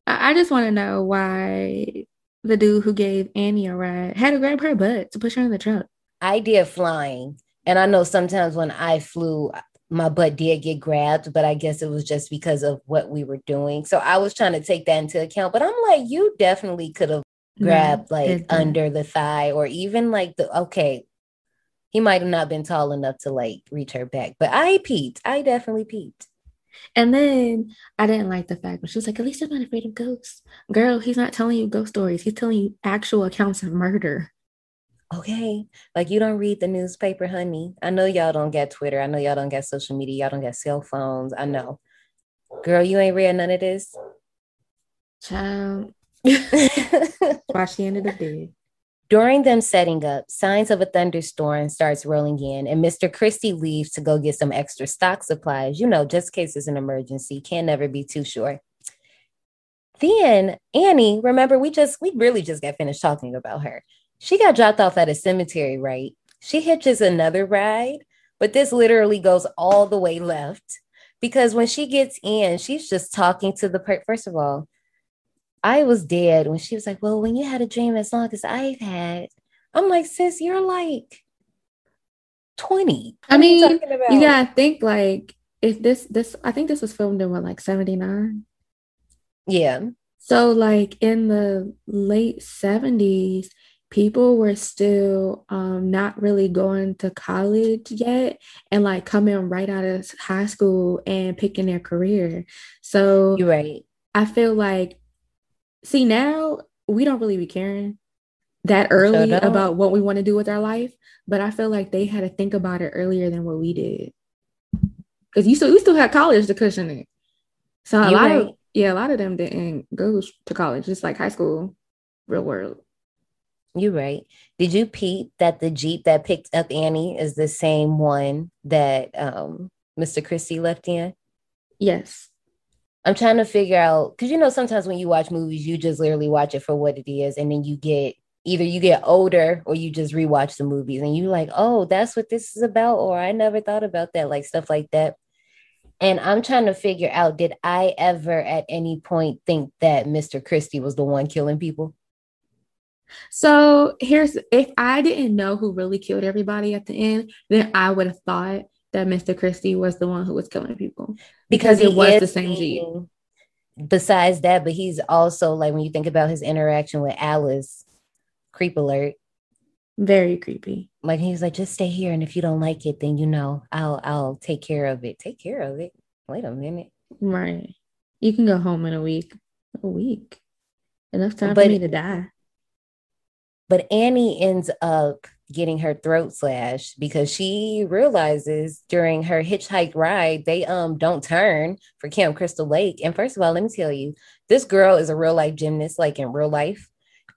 I, I just want to know why the dude who gave Annie a ride had to grab her butt to push her in the truck. I did flying, and I know sometimes when I flew, my butt did get grabbed, but I guess it was just because of what we were doing. So I was trying to take that into account. But I'm like, you definitely could have No, like under the thigh or even like the okay. He might have not been tall enough to like reach her back, but I peeped. I definitely peeped. And then I didn't like the fact when she was like, at least I'm not afraid of ghosts. Girl, he's not telling you ghost stories. He's telling you actual accounts of murder. Okay. Like you don't read the newspaper, honey. I know y'all don't get Twitter. I know y'all don't get social media. Y'all don't get cell phones. I know. Girl, you ain't read none of this. Child. Watch the end of the day. During them setting up, signs of a thunderstorm starts rolling in, and Mr. Christie leaves to go get some extra stock supplies. You know, just in case it's an emergency. Can never be too sure. Then Annie, remember, we just we really just got finished talking about her. She got dropped off at a cemetery, right? She hitches another ride, but this literally goes all the way left because when she gets in, she's just talking to the per first of all, I was dead when she was like, Well, when you had a dream as long as I've had, I'm like, sis, you're like 20. I What you mean, about? you gotta think like if this this I think this was filmed in what like 79. yeah. So like in the late 70s, people were still um not really going to college yet and like coming right out of high school and picking their career. So You're right. I feel like see now we don't really be caring that early don't. about what we want to do with our life, but I feel like they had to think about it earlier than what we did. Cause you still we still had college to cushion it. So a You lot right. of yeah, a lot of them didn't go to college, just like high school, real world. You're right. Did you peep that the Jeep that picked up Annie is the same one that um Mr. Christie left in? Yes. I'm trying to figure out because you know sometimes when you watch movies, you just literally watch it for what it is, and then you get either you get older or you just rewatch the movies and you're like, oh, that's what this is about, or I never thought about that, like stuff like that. And I'm trying to figure out, did I ever at any point think that Mr. Christie was the one killing people? So here's if I didn't know who really killed everybody at the end, then I would have thought that Mr. Christie was the one who was killing people because it was the same Jeep. Besides that, but he's also like when you think about his interaction with Alice, creep alert. Very creepy. Like he's like, just stay here, and if you don't like it, then you know I'll I'll take care of it. Take care of it. Wait a minute. Right. You can go home in a week. A week. Enough time But- for me to die. But Annie ends up getting her throat slashed because she realizes during her hitchhike ride they um don't turn for Camp Crystal Lake. And first of all, let me tell you, this girl is a real life gymnast, like in real life.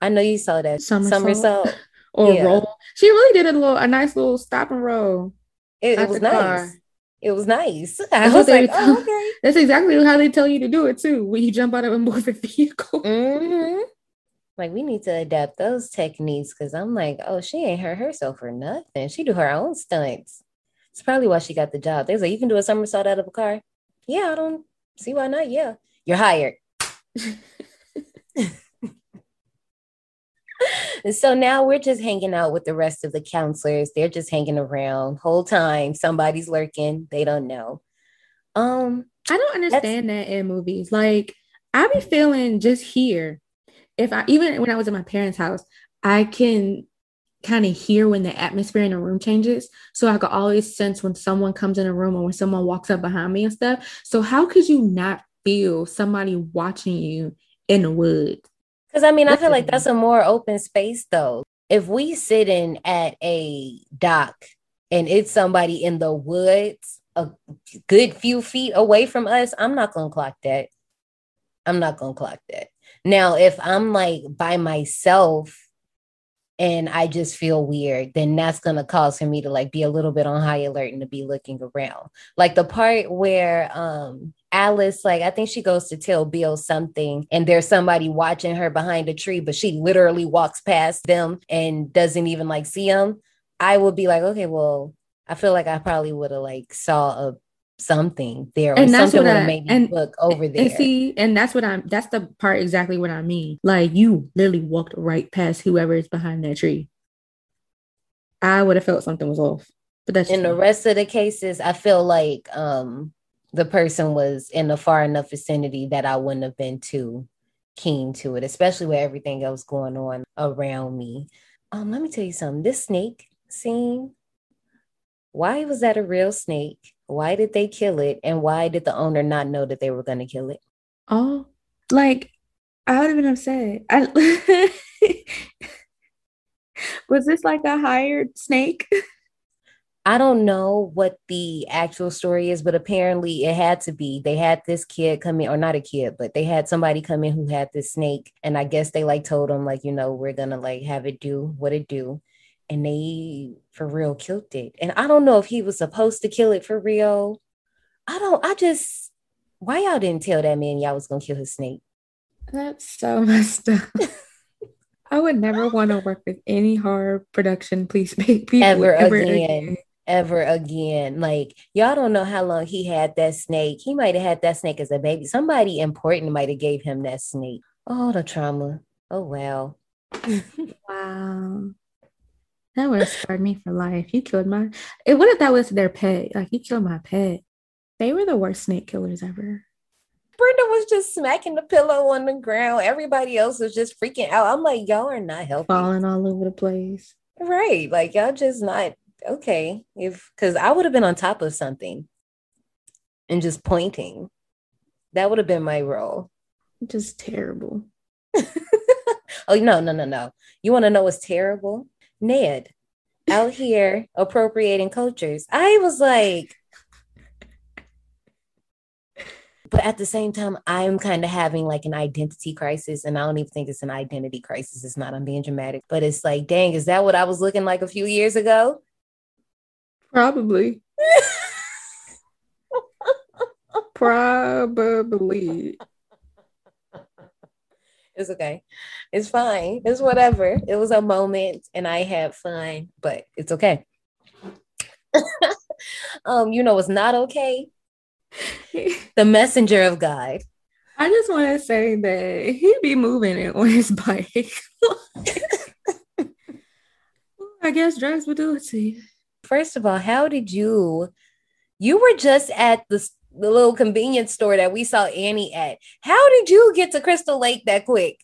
I know you saw that Somersault? somersault. Or Yeah. roll. She really did a little a nice little stop and roll. It, it was the car. nice. It was nice. I That's was like, tell- oh, okay. That's exactly how they tell you to do it too. When you jump out of a moving vehicle. hmm Like we need to adapt those techniques because I'm like, oh, she ain't hurt herself for nothing. She do her own stunts. It's probably why she got the job. They was like, you can do a somersault out of a car. Yeah, I don't see why not. Yeah, you're hired. So now we're just hanging out with the rest of the counselors. They're just hanging around whole time. Somebody's lurking. They don't know. Um, I don't understand that in movies. Like I be feeling just here. If I even when I was at my parents' house, I can kind of hear when the atmosphere in the room changes. So I could always sense when someone comes in a room or when someone walks up behind me and stuff. So how could you not feel somebody watching you in the woods. Because I mean, I feel like that's a more open space though. If we sitting at a dock and it's somebody in the woods, a good few feet away from us, I'm not gonna clock that. I'm not gonna clock that. Now, if I'm like by myself and I just feel weird, then that's gonna cause for me to like be a little bit on high alert and to be looking around. Like the part where um Alice, like I think she goes to tell Bill something, and there's somebody watching her behind a tree, but she literally walks past them and doesn't even like see them. I would be like, okay, well, I feel like I probably would have like saw a something there or and that's something what I, made and, look over there. And see, and that's what I'm that's the part exactly what I mean. Like you literally walked right past whoever is behind that tree. I would have felt something was off. But that's in the rest of the cases, I feel like um the person was in a far enough vicinity that I wouldn't have been too keen to it, especially with everything else going on around me. Um, let me tell you something. This snake scene, why was that a real snake? Why did they kill it? And why did the owner not know that they were going to kill it? Oh, like I would have been upset. I was this like a hired snake? I don't know what the actual story is, but apparently it had to be. They had this kid come in, or not a kid, but they had somebody come in who had this snake. And I guess they like told them, like, you know, we're gonna like have it do what it do. And they for real killed it. And I don't know if he was supposed to kill it for real. I don't, I just why y'all didn't tell that man y'all was gonna kill his snake? That's so messed up. I would never want to work with any horror production, please people ever, ever again. again ever again. Like y'all don't know how long he had that snake. He might have had that snake as a baby. Somebody important might have gave him that snake. Oh, the trauma. Oh wow. wow. That would have scarred me for life. You killed my. It, what if that was their pet? Like you killed my pet. They were the worst snake killers ever. Brenda was just smacking the pillow on the ground. Everybody else was just freaking out. I'm like, y'all are not helping. Falling all over the place. Right. Like y'all just not okay. If because I would have been on top of something and just pointing. That would have been my role. Just terrible. oh no, no, no, no. You want to know what's terrible? Ned out here appropriating cultures. I was like, but at the same time, I'm kind of having like an identity crisis, and I don't even think it's an identity crisis. It's not. I'm being dramatic, but it's like, dang, is that what I was looking like a few years ago? Probably. Probably. It's okay. It's fine. It's whatever. It was a moment and I had fun, but it's okay. um, you know what's not okay? the messenger of God. I just want to say that he'd be moving it on his bike. I guess drugs would do it to you. First of all, how did you? You were just at the the little convenience store that we saw Annie at. How did you get to Crystal Lake that quick?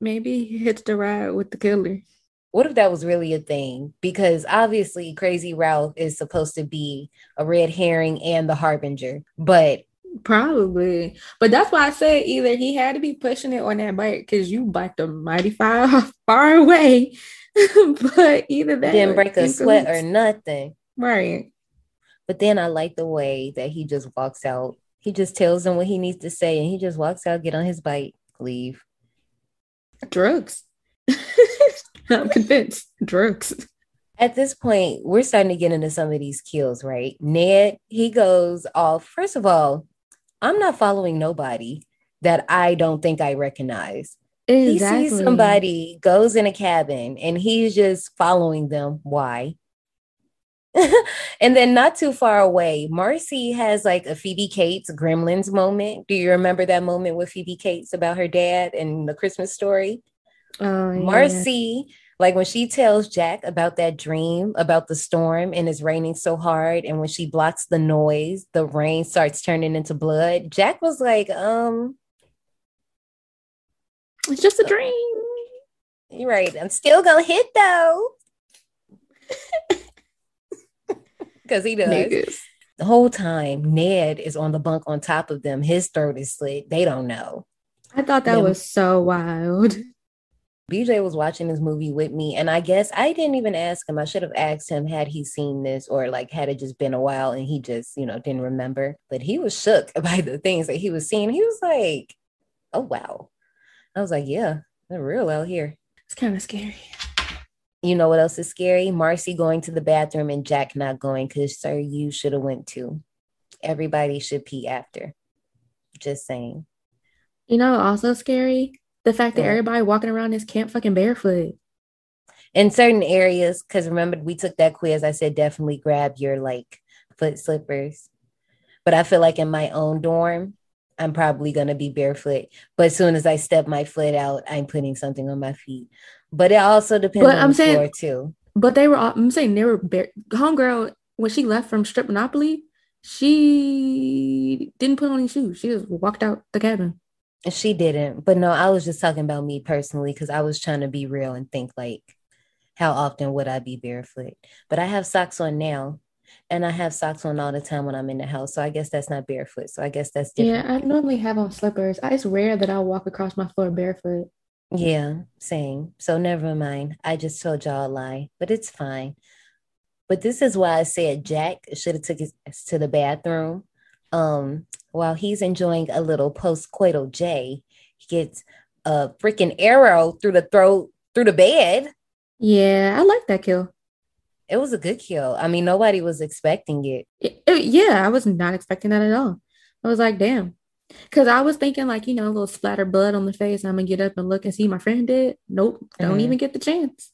Maybe he hitched a ride with the killer. What if that was really a thing? Because obviously, Crazy Ralph is supposed to be a red herring and the harbinger, but probably. But that's why I said either he had to be pushing it on that bike because you biked a mighty far far away. but either that didn't break a sweat or nothing, right? But then I like the way that he just walks out. He just tells them what he needs to say, and he just walks out, get on his bike, leave. Drugs. I'm convinced. Drugs. At this point, we're starting to get into some of these kills, right? Ned, he goes off. First of all, I'm not following nobody that I don't think I recognize. Exactly. He sees somebody, goes in a cabin, and he's just following them. Why? and then not too far away, Marcy has like a Phoebe Cates Gremlins moment. Do you remember that moment with Phoebe Cates about her dad and the Christmas story? Oh, yeah. Marcy, like when she tells Jack about that dream about the storm and it's raining so hard, and when she blocks the noise, the rain starts turning into blood. Jack was like, um, it's just a dream. You're right. I'm still gonna hit though. Because he does. Niggas. The whole time, Ned is on the bunk on top of them. His throat is slit. They don't know. I thought that Yeah. was so wild. BJ was watching this movie with me, and I guess I didn't even ask him. I should have asked him had he seen this or like had it just been a while and he just, you know, didn't remember. But he was shook by the things that he was seeing. He was like, oh, wow. I was like, yeah, they're real out here. It's kind of scary. You know what else is scary? Marcy going to the bathroom and Jack not going because, sir, you should have went too. Everybody should pee after. Just saying. You know, also scary the fact that Yeah. everybody walking around this camp fucking barefoot. in certain areas because remember we took that quiz i said definitely grab your like foot slippers but i feel like in my own dorm i'm probably going to be barefoot but as soon as i step my foot out i'm putting something on my feet but it also depends But on I'm the saying- floor too But they were all, I'm saying they were bare. Homegirl, when she left from Strip Monopoly, she didn't put on any shoes. She just walked out the cabin. she didn't but no i was just talking about me personally because i was trying to be real and think like how often would i be barefoot but i have socks on now and i have socks on all the time when i'm in the house so i guess that's not barefoot so i guess that's different Yeah, I normally have on slippers. I, it's rare that I'll walk across my floor barefoot. Yeah, same. So never mind. I just told y'all a lie, but it's fine. But this is why I said Jack should have took us to the bathroom. Um, while he's enjoying a little post-coital J, he gets a freaking arrow through the throat through the bed. Yeah, I like that kill. It was a good kill. I mean, nobody was expecting it. It- it- yeah, I was not expecting that at all. I was like, damn. Because I was thinking, like, you know, a little splatter blood on the face. I'm going to get up and look and see my friend did. Nope, don't Mhm. even get the chance.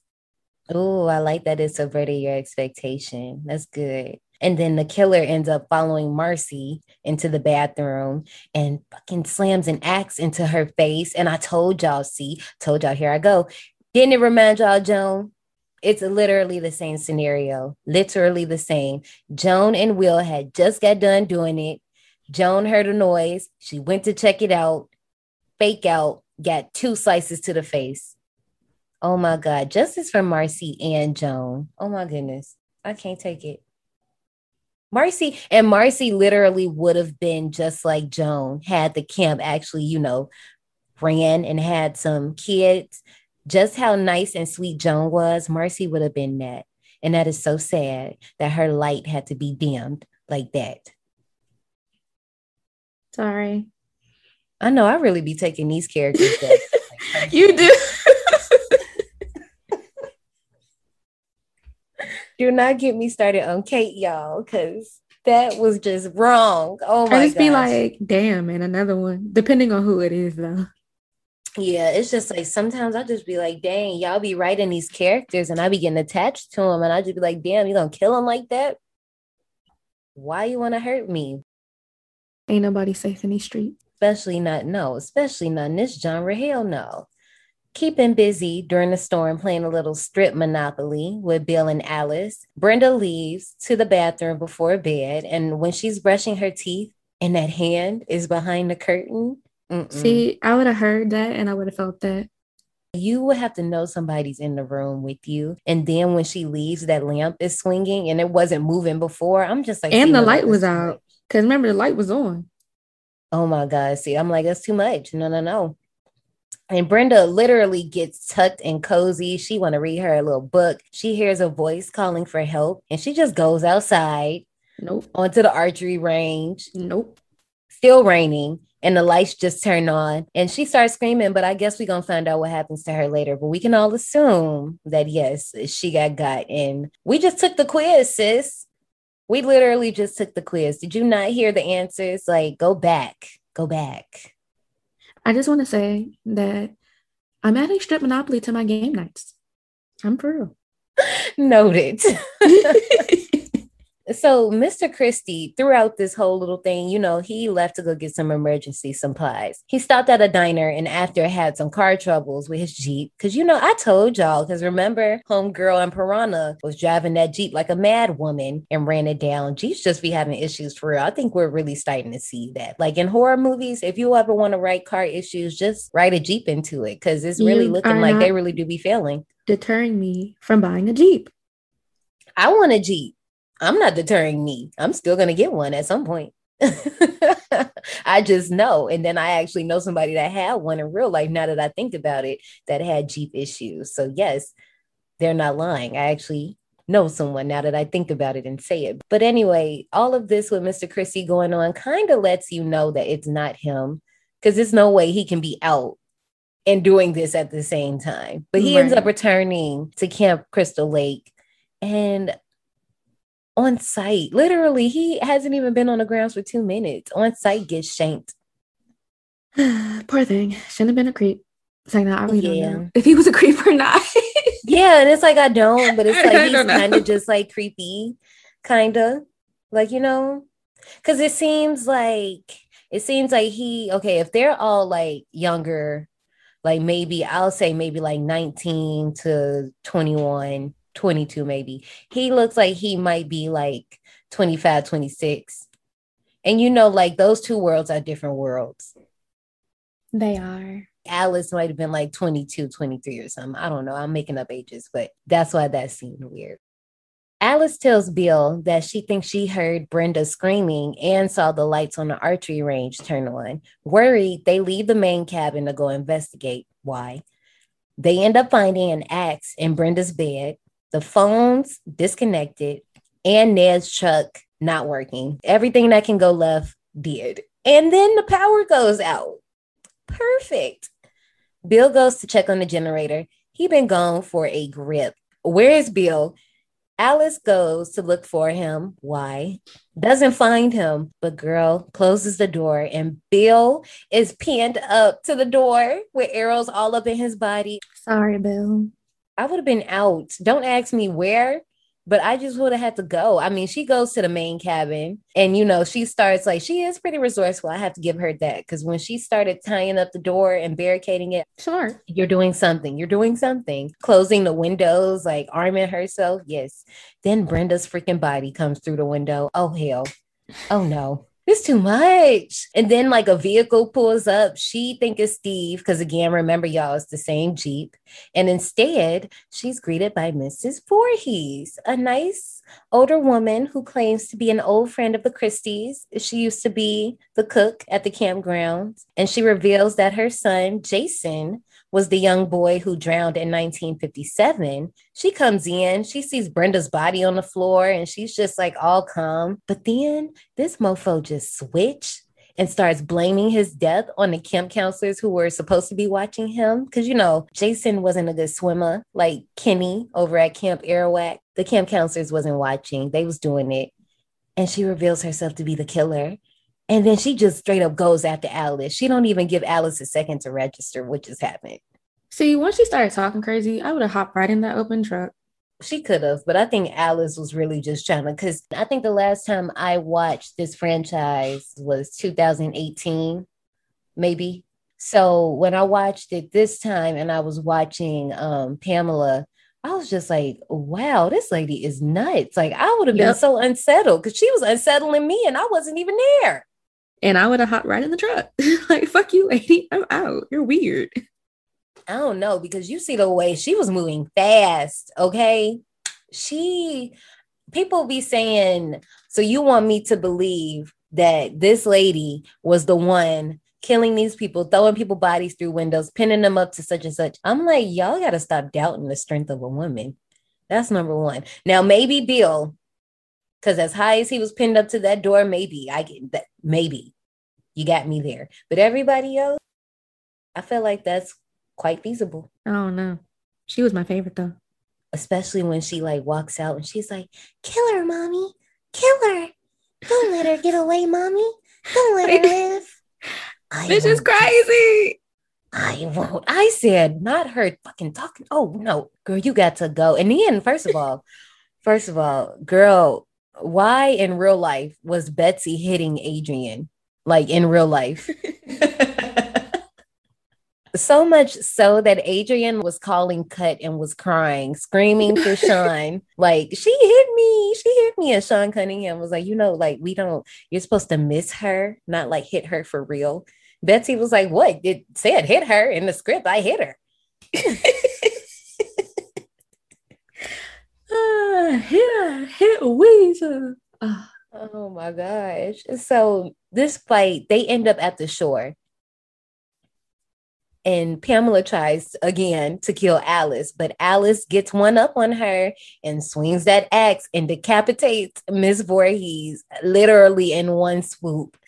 Oh, I like that it subverted your expectation. That's good. And then the killer ends up following Marcy into the bathroom and fucking slams an axe into her face. And I told y'all, see, told y'all, here I go. Didn't it remind y'all, Joan? It's literally the same scenario, literally the same. Joan and Will had just got done doing it. Joan heard a noise. She went to check it out, fake out, got two slices to the face. Oh my God. Justice for Marcy and Joan. Oh my goodness. I can't take it. Marcy and Marcy literally would have been just like Joan had the camp actually, you know, ran and had some kids. Just how nice and sweet Joan was, Marcy would have been that. And that is so sad that her light had to be dimmed like that. Sorry. I know I really be taking these characters. back. You do. Do not get me started on Kate, y'all, because that was just wrong. Oh my god. I just be like, damn, and another one, depending on who it is, though. Yeah, it's just like sometimes I just be like, dang, y'all be writing these characters and I be getting attached to them. And I just be like, damn, you gonna kill them like that? Why you wanna hurt me? Ain't nobody safe in these streets. Especially not, no, especially not in this genre. Hell no. Keeping busy during the storm, playing a little strip monopoly with Bill and Alice. Brenda leaves to the bathroom before bed. And when she's brushing her teeth and that hand is behind the curtain, mm-mm. See, I would have heard that and I would have felt that. you would have to know somebody's in the room with you. And then when she leaves, that lamp is swinging and it wasn't moving before. I'm just like, and the light was out. Because remember, the light was on. Oh my God. See, I'm like, that's too much. No, no, no. And Brenda literally gets tucked and cozy. She want to read her a little book. She hears a voice calling for help and she just goes outside Nope. onto the archery range. Nope. Still raining and the lights just turn on and she starts screaming but i guess we're gonna find out what happens to her later but we can all assume that yes she got got and we just took the quiz sis we literally just took the quiz. Did you not hear the answers? Like go back. Go back. I just want to say that I'm adding strip monopoly to my game nights. I'm for real. noted so mr christie throughout this whole little thing you know he left to go get some emergency supplies. He stopped at a diner and after had some car troubles with his jeep because you know i told y'all because remember homegirl and piranha was driving that jeep like a mad woman and ran it down. Jeeps just be having issues for real. I think we're really starting to see that. Like in horror movies if you ever want to write car issues just write a jeep into it because it's really You looking like they really do be failing. Deterring me from buying a Jeep. I want a Jeep. I'm not deterring me. I'm still going to get one at some point. I just know. And then I actually know somebody that had one in real life now that I think about it that had Jeep issues. So, yes, they're not lying. I actually know someone now that I think about it and say it. But anyway, all of this with Mr. Christie going on kind of lets you know that it's not him because there's no way he can be out and doing this at the same time. But he right. ends up returning to Camp Crystal Lake and on site, literally, he hasn't even been on the grounds for two minutes. On site, gets shanked. Poor thing. Shouldn't have been a creep. It's like, no, I really yeah. don't know if he was a creep or not. yeah, and it's like I don't, but it's like he's kind of just like creepy, kind of like you know, because it seems like it seems like he okay if they're all like younger, like maybe I'll say maybe like nineteen to twenty one 22 maybe. He looks like he might be like 25, 26. And you know, like those two worlds are different worlds. They are. Alice might have been like 22, 23 or something. I don't know. I'm making up ages, but that's why that seemed weird. Alice tells Bill that she thinks she heard Brenda screaming and saw the lights on the archery range turn on. Worried, they leave the main cabin to go investigate. Why? They end up finding an axe in Brenda's bed the phones disconnected, and Ned's truck not working. Everything that can go left did. And then the power goes out. Perfect. Bill goes to check on the generator. He been gone for a grip. Where is Bill? Alice goes to look for him. Why? Doesn't find him, but girl closes the door and Bill is pinned up to the door with arrows all up in his body. Sorry, Bill. I would have been out. Don't ask me where, but I just would have had to go. I mean, she goes to the main cabin and, you know, she starts like, she is pretty resourceful. I have to give her that because when she started tying up the door and barricading it, sure, you're doing something. You're doing something. Closing the windows, like arming herself. Yes. Then Brenda's freaking body comes through the window. Oh, hell. Oh, no it's too much. And then like a vehicle pulls up. She think it's Steve because again, remember y'all, it's the same Jeep. And instead, she's greeted by Mrs. Voorhees, a nice older woman who claims to be an old friend of the Christies. She used to be the cook at the campground. And she reveals that her son, Jason, was the young boy who drowned in 1957. She comes in, she sees Brenda's body on the floor, and she's just like all calm. But then this mofo just switched and starts blaming his death on the camp counselors who were supposed to be watching him. Because, you know, Jason wasn't a good swimmer like Kenny over at Camp Arawak. The camp counselors wasn't watching, they was doing it. And she reveals herself to be the killer. And then she just straight up goes after Alice. She don't even give Alice a second to register what just happened. See, once she started talking crazy, I would have hopped right in that open truck. She could have, but I think Alice was really just trying to. Because I think the last time I watched this franchise was 2018, maybe. So when I watched it this time, and I was watching um, Pamela, I was just like, wow, this lady is nuts. Like I would have yep. been so unsettled because she was unsettling me, and I wasn't even there and I would have hopped right in the truck. like, fuck you, lady. I'm out. You're weird. I don't know because you see the way she was moving fast. Okay. She, people be saying, so you want me to believe that this lady was the one killing these people, throwing people bodies through windows, pinning them up to such and such. I'm like, y'all got to stop doubting the strength of a woman. That's number one. Now, maybe Bill, because as high as he was pinned up to that door, maybe I get that. Maybe you got me there. But everybody else, I feel like that's quite feasible. Oh no. She was my favorite though. Especially when she like walks out and she's like, kill her, mommy. Kill her. Don't let her get away, mommy. Don't let her live. this is crazy. I won't. I said, not her fucking talking. Oh no, girl, you got to go. And then, first of all, first of all, girl, why in real life was Betsy hitting Adrienne? Like in real life. so much so that Adrienne was calling cut and was crying, screaming for Sean, like, she hit me, she hit me. And Sean Cunningham was like, you know, like, we don't, you're supposed to miss her, not like hit her for real. Betsy was like, what? It said hit her in the script. I hit her. uh, hit her, Weezer. Uh, Oh my gosh. So this fight, they end up at the shore. And Pamela tries again to kill Alice, but Alice gets one up on her and swings that axe and decapitates Miss Voorhees literally in one swoop.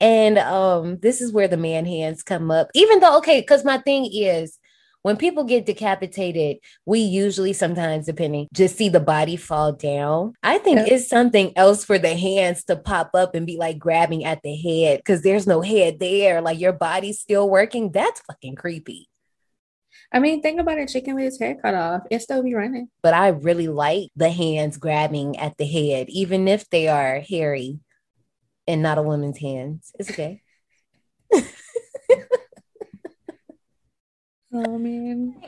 And um, this is where the man hands come up. Even though, okay, because my thing is when people get decapitated, we usually sometimes, depending, just see the body fall down. I think yeah. it's something else for the hands to pop up and be like grabbing at the head because there's no head there. Like your body's still working. That's fucking creepy. I mean, think about a chicken with its head cut off. It still be running. But I really like the hands grabbing at the head, even if they are hairy and not a woman's hands. It's okay. Oh man.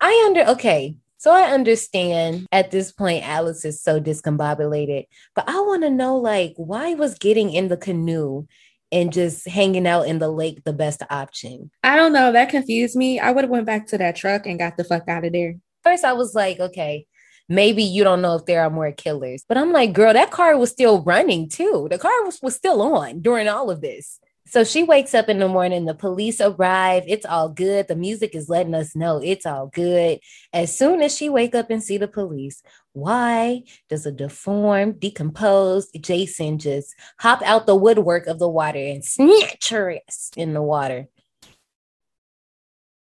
I under okay. So I understand at this point Alice is so discombobulated, but I want to know like why was getting in the canoe and just hanging out in the lake the best option? I don't know. That confused me. I would have went back to that truck and got the fuck out of there. First, I was like, okay, maybe you don't know if there are more killers, but I'm like, girl, that car was still running too. The car was, was still on during all of this. So she wakes up in the morning, the police arrive, it's all good. The music is letting us know it's all good. As soon as she wake up and see the police, why does a deformed, decomposed Jason just hop out the woodwork of the water and snatch her ass in the water?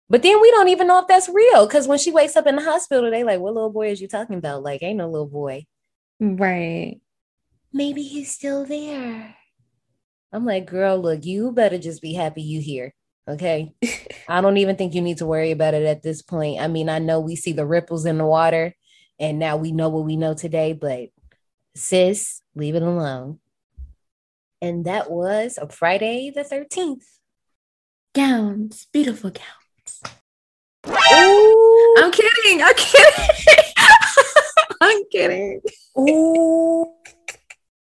But then we don't even know if that's real because when she wakes up in the hospital, they like, "What little boy is you talking about? Like, ain't no little boy." Right. Maybe he's still there. I'm like, girl, look, you better just be happy you here. Okay. I don't even think you need to worry about it at this point. I mean, I know we see the ripples in the water and now we know what we know today, but sis, leave it alone. And that was a Friday the 13th. Gowns, beautiful gowns. Ooh. I'm kidding. I'm kidding. I'm kidding. Ooh.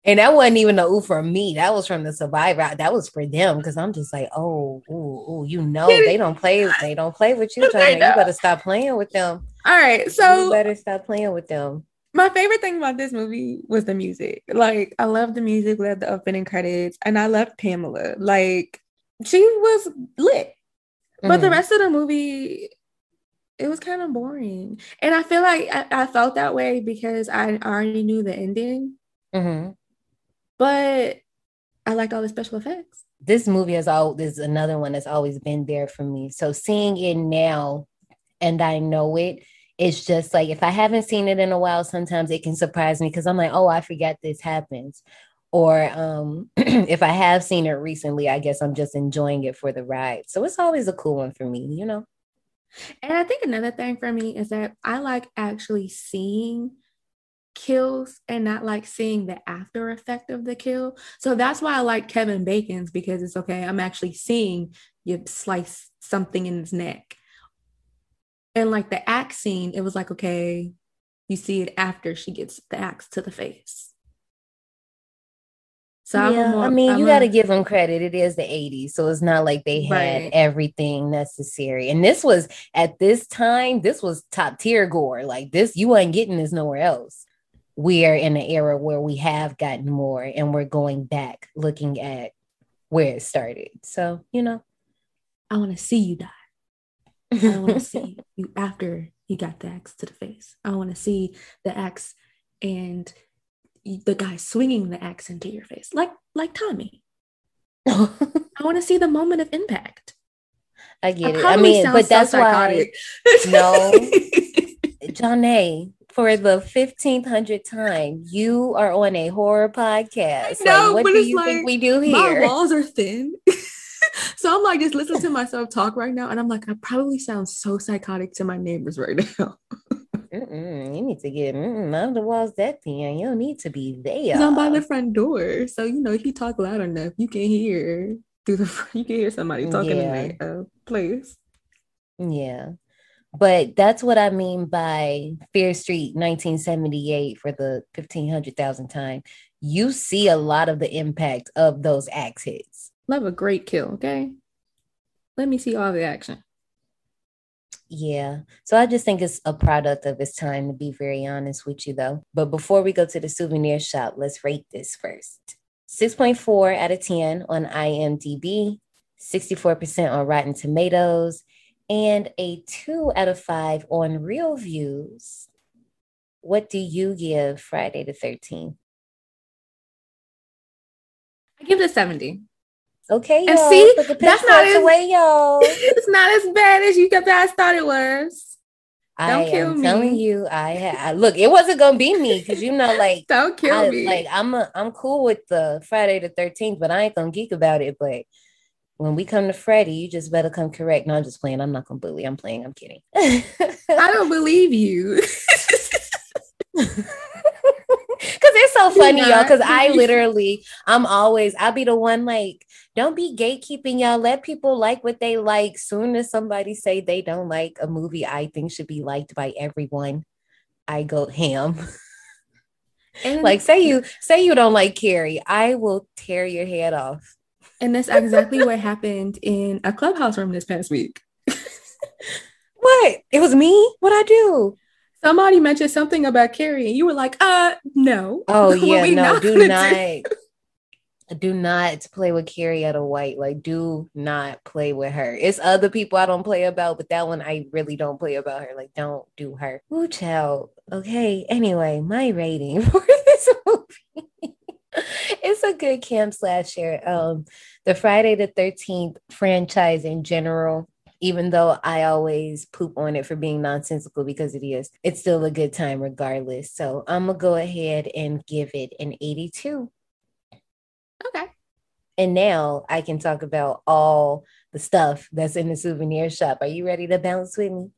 And that wasn't even a ooh for me. That was from the survivor. That was for them because I'm just like, oh, ooh, ooh, you know, they don't play. They don't play with you. China. You better stop playing with them. All right, so you better stop playing with them. My favorite thing about this movie was the music. Like, I love the music, love the opening credits, and I loved Pamela. Like, she was lit, mm-hmm. but the mm-hmm. rest of the movie it was kind of boring. And I feel like I, I, felt that way because I already knew the ending. Mm-hmm but I liked all the special effects. This movie is all there's another one that's always been there for me. So seeing it now and I know it, it's just like if I haven't seen it in a while, sometimes it can surprise me because I'm like, oh, I forget this happens. Or um, if I have seen it recently, I guess I'm just enjoying it for the ride. So it's always a cool one for me, you know. And I think another thing for me is that I like actually seeing kills and not like seeing the after effect of the kill. So that's why I like Kevin Bacon's because it's okay, I'm actually seeing you slice something in his neck. And like the axe scene, it was like, okay, you see it after she gets the axe to the face. So yeah, more, I mean, I'm you got to give them credit. It is the 80s, so it's not like they had right. everything necessary. And this was at this time, this was top tier gore. Like this, you ain't getting this nowhere else we are in an era where we have gotten more and we're going back looking at where it started. So, you know, I want to see you die. I want to see you after you got the axe to the face. I want to see the axe and the guy swinging the axe into your face, like like Tommy. I want to see the moment of impact. I get I it. I mean, but that's why no, A for the 1500th time, you are on a horror podcast. No, like, what do you like, think we do here? My walls are thin. so I'm like, just listen to myself talk right now. And I'm like, I probably sound so psychotic to my neighbors right now. you need to get mm, the walls that thin. You don't need to be there. I'm by the front door. So, you know, if you talk loud enough, you can hear through the you can hear somebody talking yeah. in the uh, place. Yeah. But that's what I mean by Fair Street 1978 for the 1500,000 time. You see a lot of the impact of those axe hits. Love a great kill, okay? Let me see all the action. Yeah. So I just think it's a product of its time, to be very honest with you, though. But before we go to the souvenir shop, let's rate this first 6.4 out of 10 on IMDb, 64% on Rotten Tomatoes, and a 2 out of 5 on Real Views. What do you give Friday the 13th? I give it a 70. Okay, And y'all. see, Put the that's not as- away, y'all. It's not as bad as you guys thought it was. I Don't kill am me. telling you, I had look. It wasn't gonna be me because you know, like Don't kill I, me. Like I'm a, I'm cool with the Friday the Thirteenth, but I ain't gonna geek about it. But when we come to Freddy, you just better come correct. No, I'm just playing. I'm not gonna bully. I'm playing. I'm kidding. I don't believe you. Cause it's so funny, y'all. Cause I literally, I'm always, I'll be the one like, don't be gatekeeping, y'all. Let people like what they like. Soon as somebody say they don't like a movie, I think should be liked by everyone. I go ham. And, like, say you say you don't like Carrie, I will tear your head off. And that's exactly what happened in a clubhouse room this past week. What? It was me. What I do? Somebody mentioned something about Carrie, and you were like, "Uh, no." Oh yeah, no, not do not. Do not play with Carrie at a white. Like, do not play with her. It's other people I don't play about, but that one I really don't play about her. Like, don't do her. Ooh, child. Okay. Anyway, my rating for this movie. It's a good camp slasher. Um, the Friday the 13th franchise in general, even though I always poop on it for being nonsensical because it is, it's still a good time regardless. So I'm gonna go ahead and give it an 82. Okay. And now I can talk about all the stuff that's in the souvenir shop. Are you ready to bounce with me?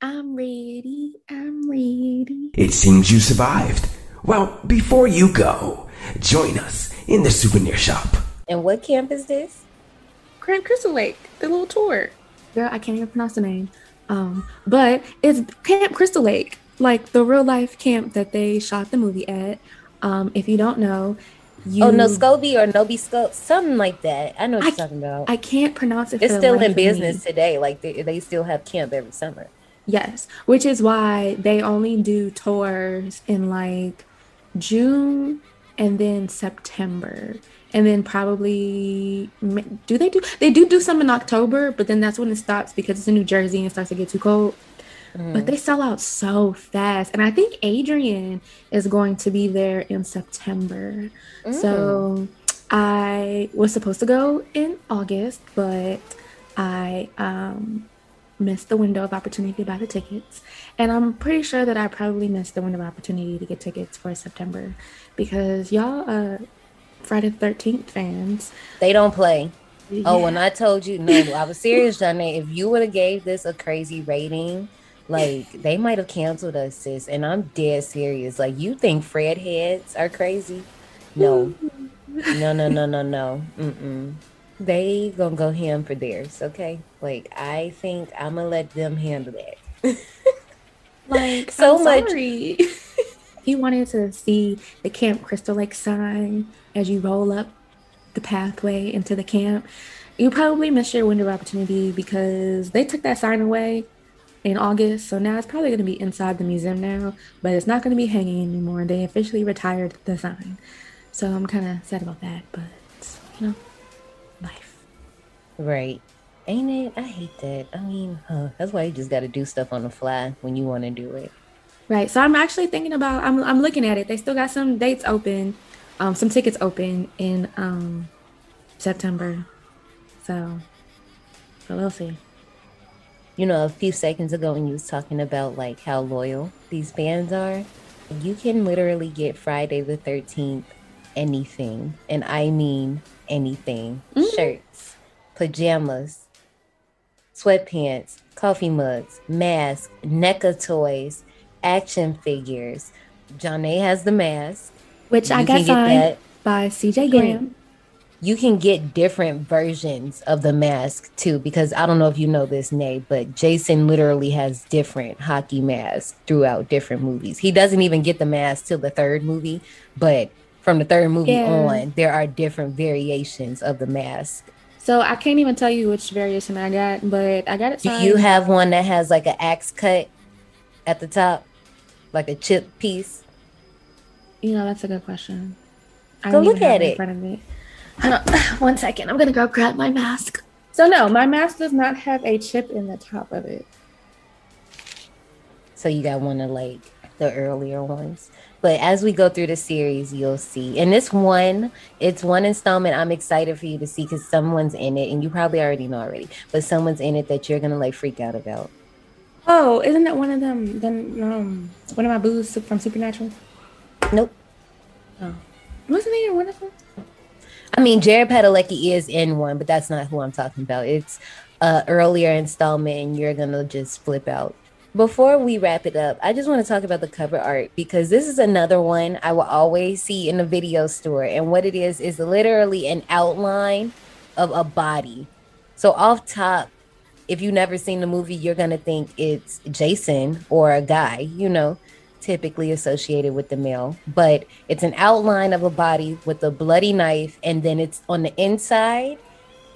I'm ready. I'm ready. It seems you survived. Well, before you go, join us in the souvenir shop. And what camp is this? Grand Crystal Lake, the little tour. Girl, I can't even pronounce the name. Um, but it's Camp Crystal Lake, like the real life camp that they shot the movie at. Um, if you don't know, you Oh no, Scobie or Nobi Scope, something like that. I know what I- you're talking about. I can't pronounce it. it's for still life in of me. business today. Like they, they still have camp every summer. Yes, which is why they only do tours in like June and then September. And then probably do they do they do do some in October, but then that's when it stops because it's in New Jersey and it starts to get too cold. But they sell out so fast. And I think Adrienne is going to be there in September. So I was supposed to go in August, but I um missed the window of opportunity to buy the tickets. And I'm pretty sure that I probably missed the window of opportunity to get tickets for September because y'all uh Friday the 13th fans. They don't play. Oh, yeah. when I told you, no, I was serious, Johnny. If you would have gave this a crazy rating, like they might have canceled us, sis. And I'm dead serious. Like you think Fred heads are crazy? No, no, no, no, no, no. Mm-mm. They gonna go ham for theirs, okay? Like I think I'm gonna let them handle that. Like So much- you wanted to see the Camp Crystal Lake sign as you roll up the pathway into the camp, you probably missed your window of opportunity because they took that sign away in August. So now it's probably going to be inside the museum now, but it's not going to be hanging anymore. They officially retired the sign. So I'm kind of sad about that, but you know. Right. Ain't it? I hate that. I mean, huh, that's why you just got to do stuff on the fly when you want to do it. Right. So I'm actually thinking about I'm I'm looking at it. They still got some dates open, um, some tickets open in um September. So so we'll see. You know, a few seconds ago when you was talking about like how loyal these fans are, you can literally get Friday the 13th anything, and I mean anything. Shirts, pajamas, sweatpants, coffee mugs, masks, NECA toys, action figures. Johnny has the mask. Which I You got signed by CJ Graham. you can get different versions of the mask too because i don't know if you know this nay but jason literally has different hockey masks throughout different movies he doesn't even get the mask till the third movie but from the third movie Yeah. on there are different variations of the mask So I can't even tell you which variation I got, but I got it. Do signed. you have one that has like an axe cut at the top, like a chip piece? You know, that's a good question. I Go look at it. in front of me. One second. I'm gonna go grab my mask. So no, my mask does not have a chip in the top of it. So you got one of like the earlier ones. But as we go through the series, you'll see. And this one, it's one installment I'm excited for you to see because someone's in it, and you probably already know already, but someone's in it that you're gonna like freak out about. Oh, isn't that one of them? Then um, one of my boos from Supernatural. Nope. Oh, wasn't he in one of them? I mean, Jared Padalecki is in one, but that's not who I'm talking about. It's a earlier installment, and you're gonna just flip out. Before we wrap it up, I just want to talk about the cover art because this is another one I will always see in the video store. And what it is is literally an outline of a body. So off top, if you've never seen the movie, you're gonna think it's Jason or a guy, you know, typically associated with the male. But it's an outline of a body with a bloody knife, and then it's on the inside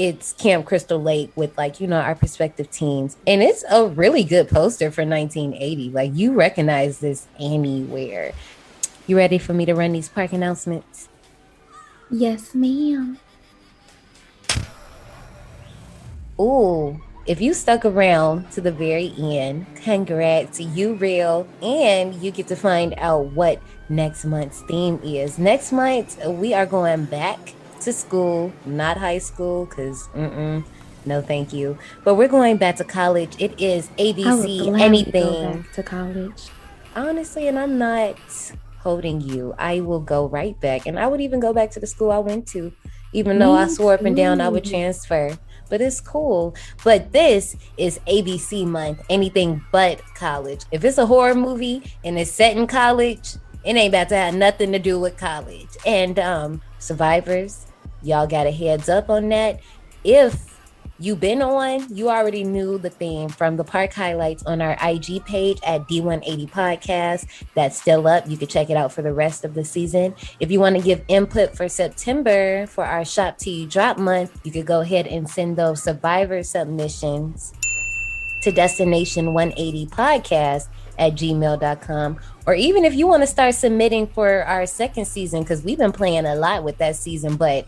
it's Camp Crystal Lake with like you know our prospective teens, and it's a really good poster for 1980. Like you recognize this anywhere. You ready for me to run these park announcements? Yes, ma'am. Ooh, if you stuck around to the very end, congrats, you real, and you get to find out what next month's theme is. Next month we are going back to school, not high school, because no thank you. But we're going back to college. It is ABC anything. back to college. Honestly, and I'm not holding you. I will go right back. And I would even go back to the school I went to, even though I Me swore up and down I would transfer. But it's cool. But this is ABC month, anything but college. If it's a horror movie and it's set in college, it ain't about to have nothing to do with college. And um survivors, y'all got a heads up on that. If you've been on, you already knew the theme from the park highlights on our IG page at D180 Podcast. That's still up. You can check it out for the rest of the season. If you want to give input for September for our Shop You Drop month, you could go ahead and send those survivor submissions to Destination 180 Podcast at gmail.com. Or even if you want to start submitting for our second season, because we've been playing a lot with that season, but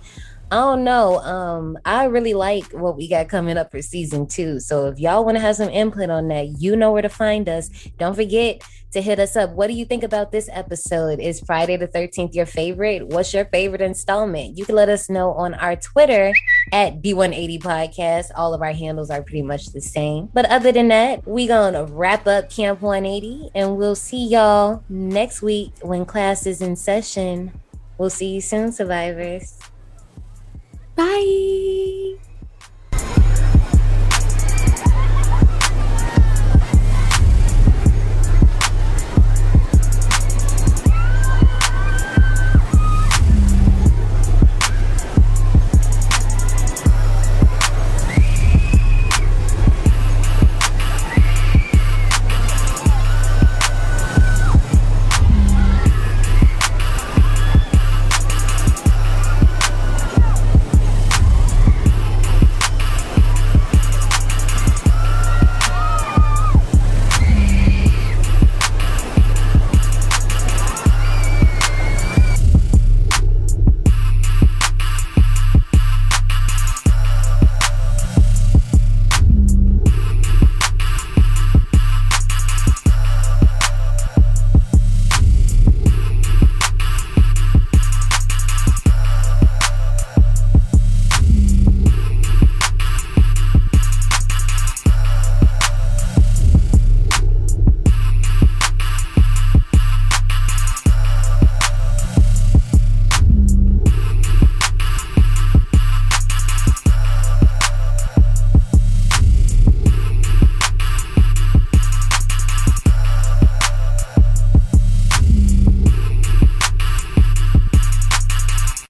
I don't know. Um, I really like what we got coming up for season two. So if y'all want to have some input on that, you know where to find us. Don't forget to hit us up. What do you think about this episode? Is Friday the 13th your favorite? What's your favorite installment? You can let us know on our Twitter at D180 Podcast. All of our handles are pretty much the same. But other than that, we're gonna wrap up Camp 180 and we'll see y'all next week when class is in session. We'll see you soon, survivors. Bye.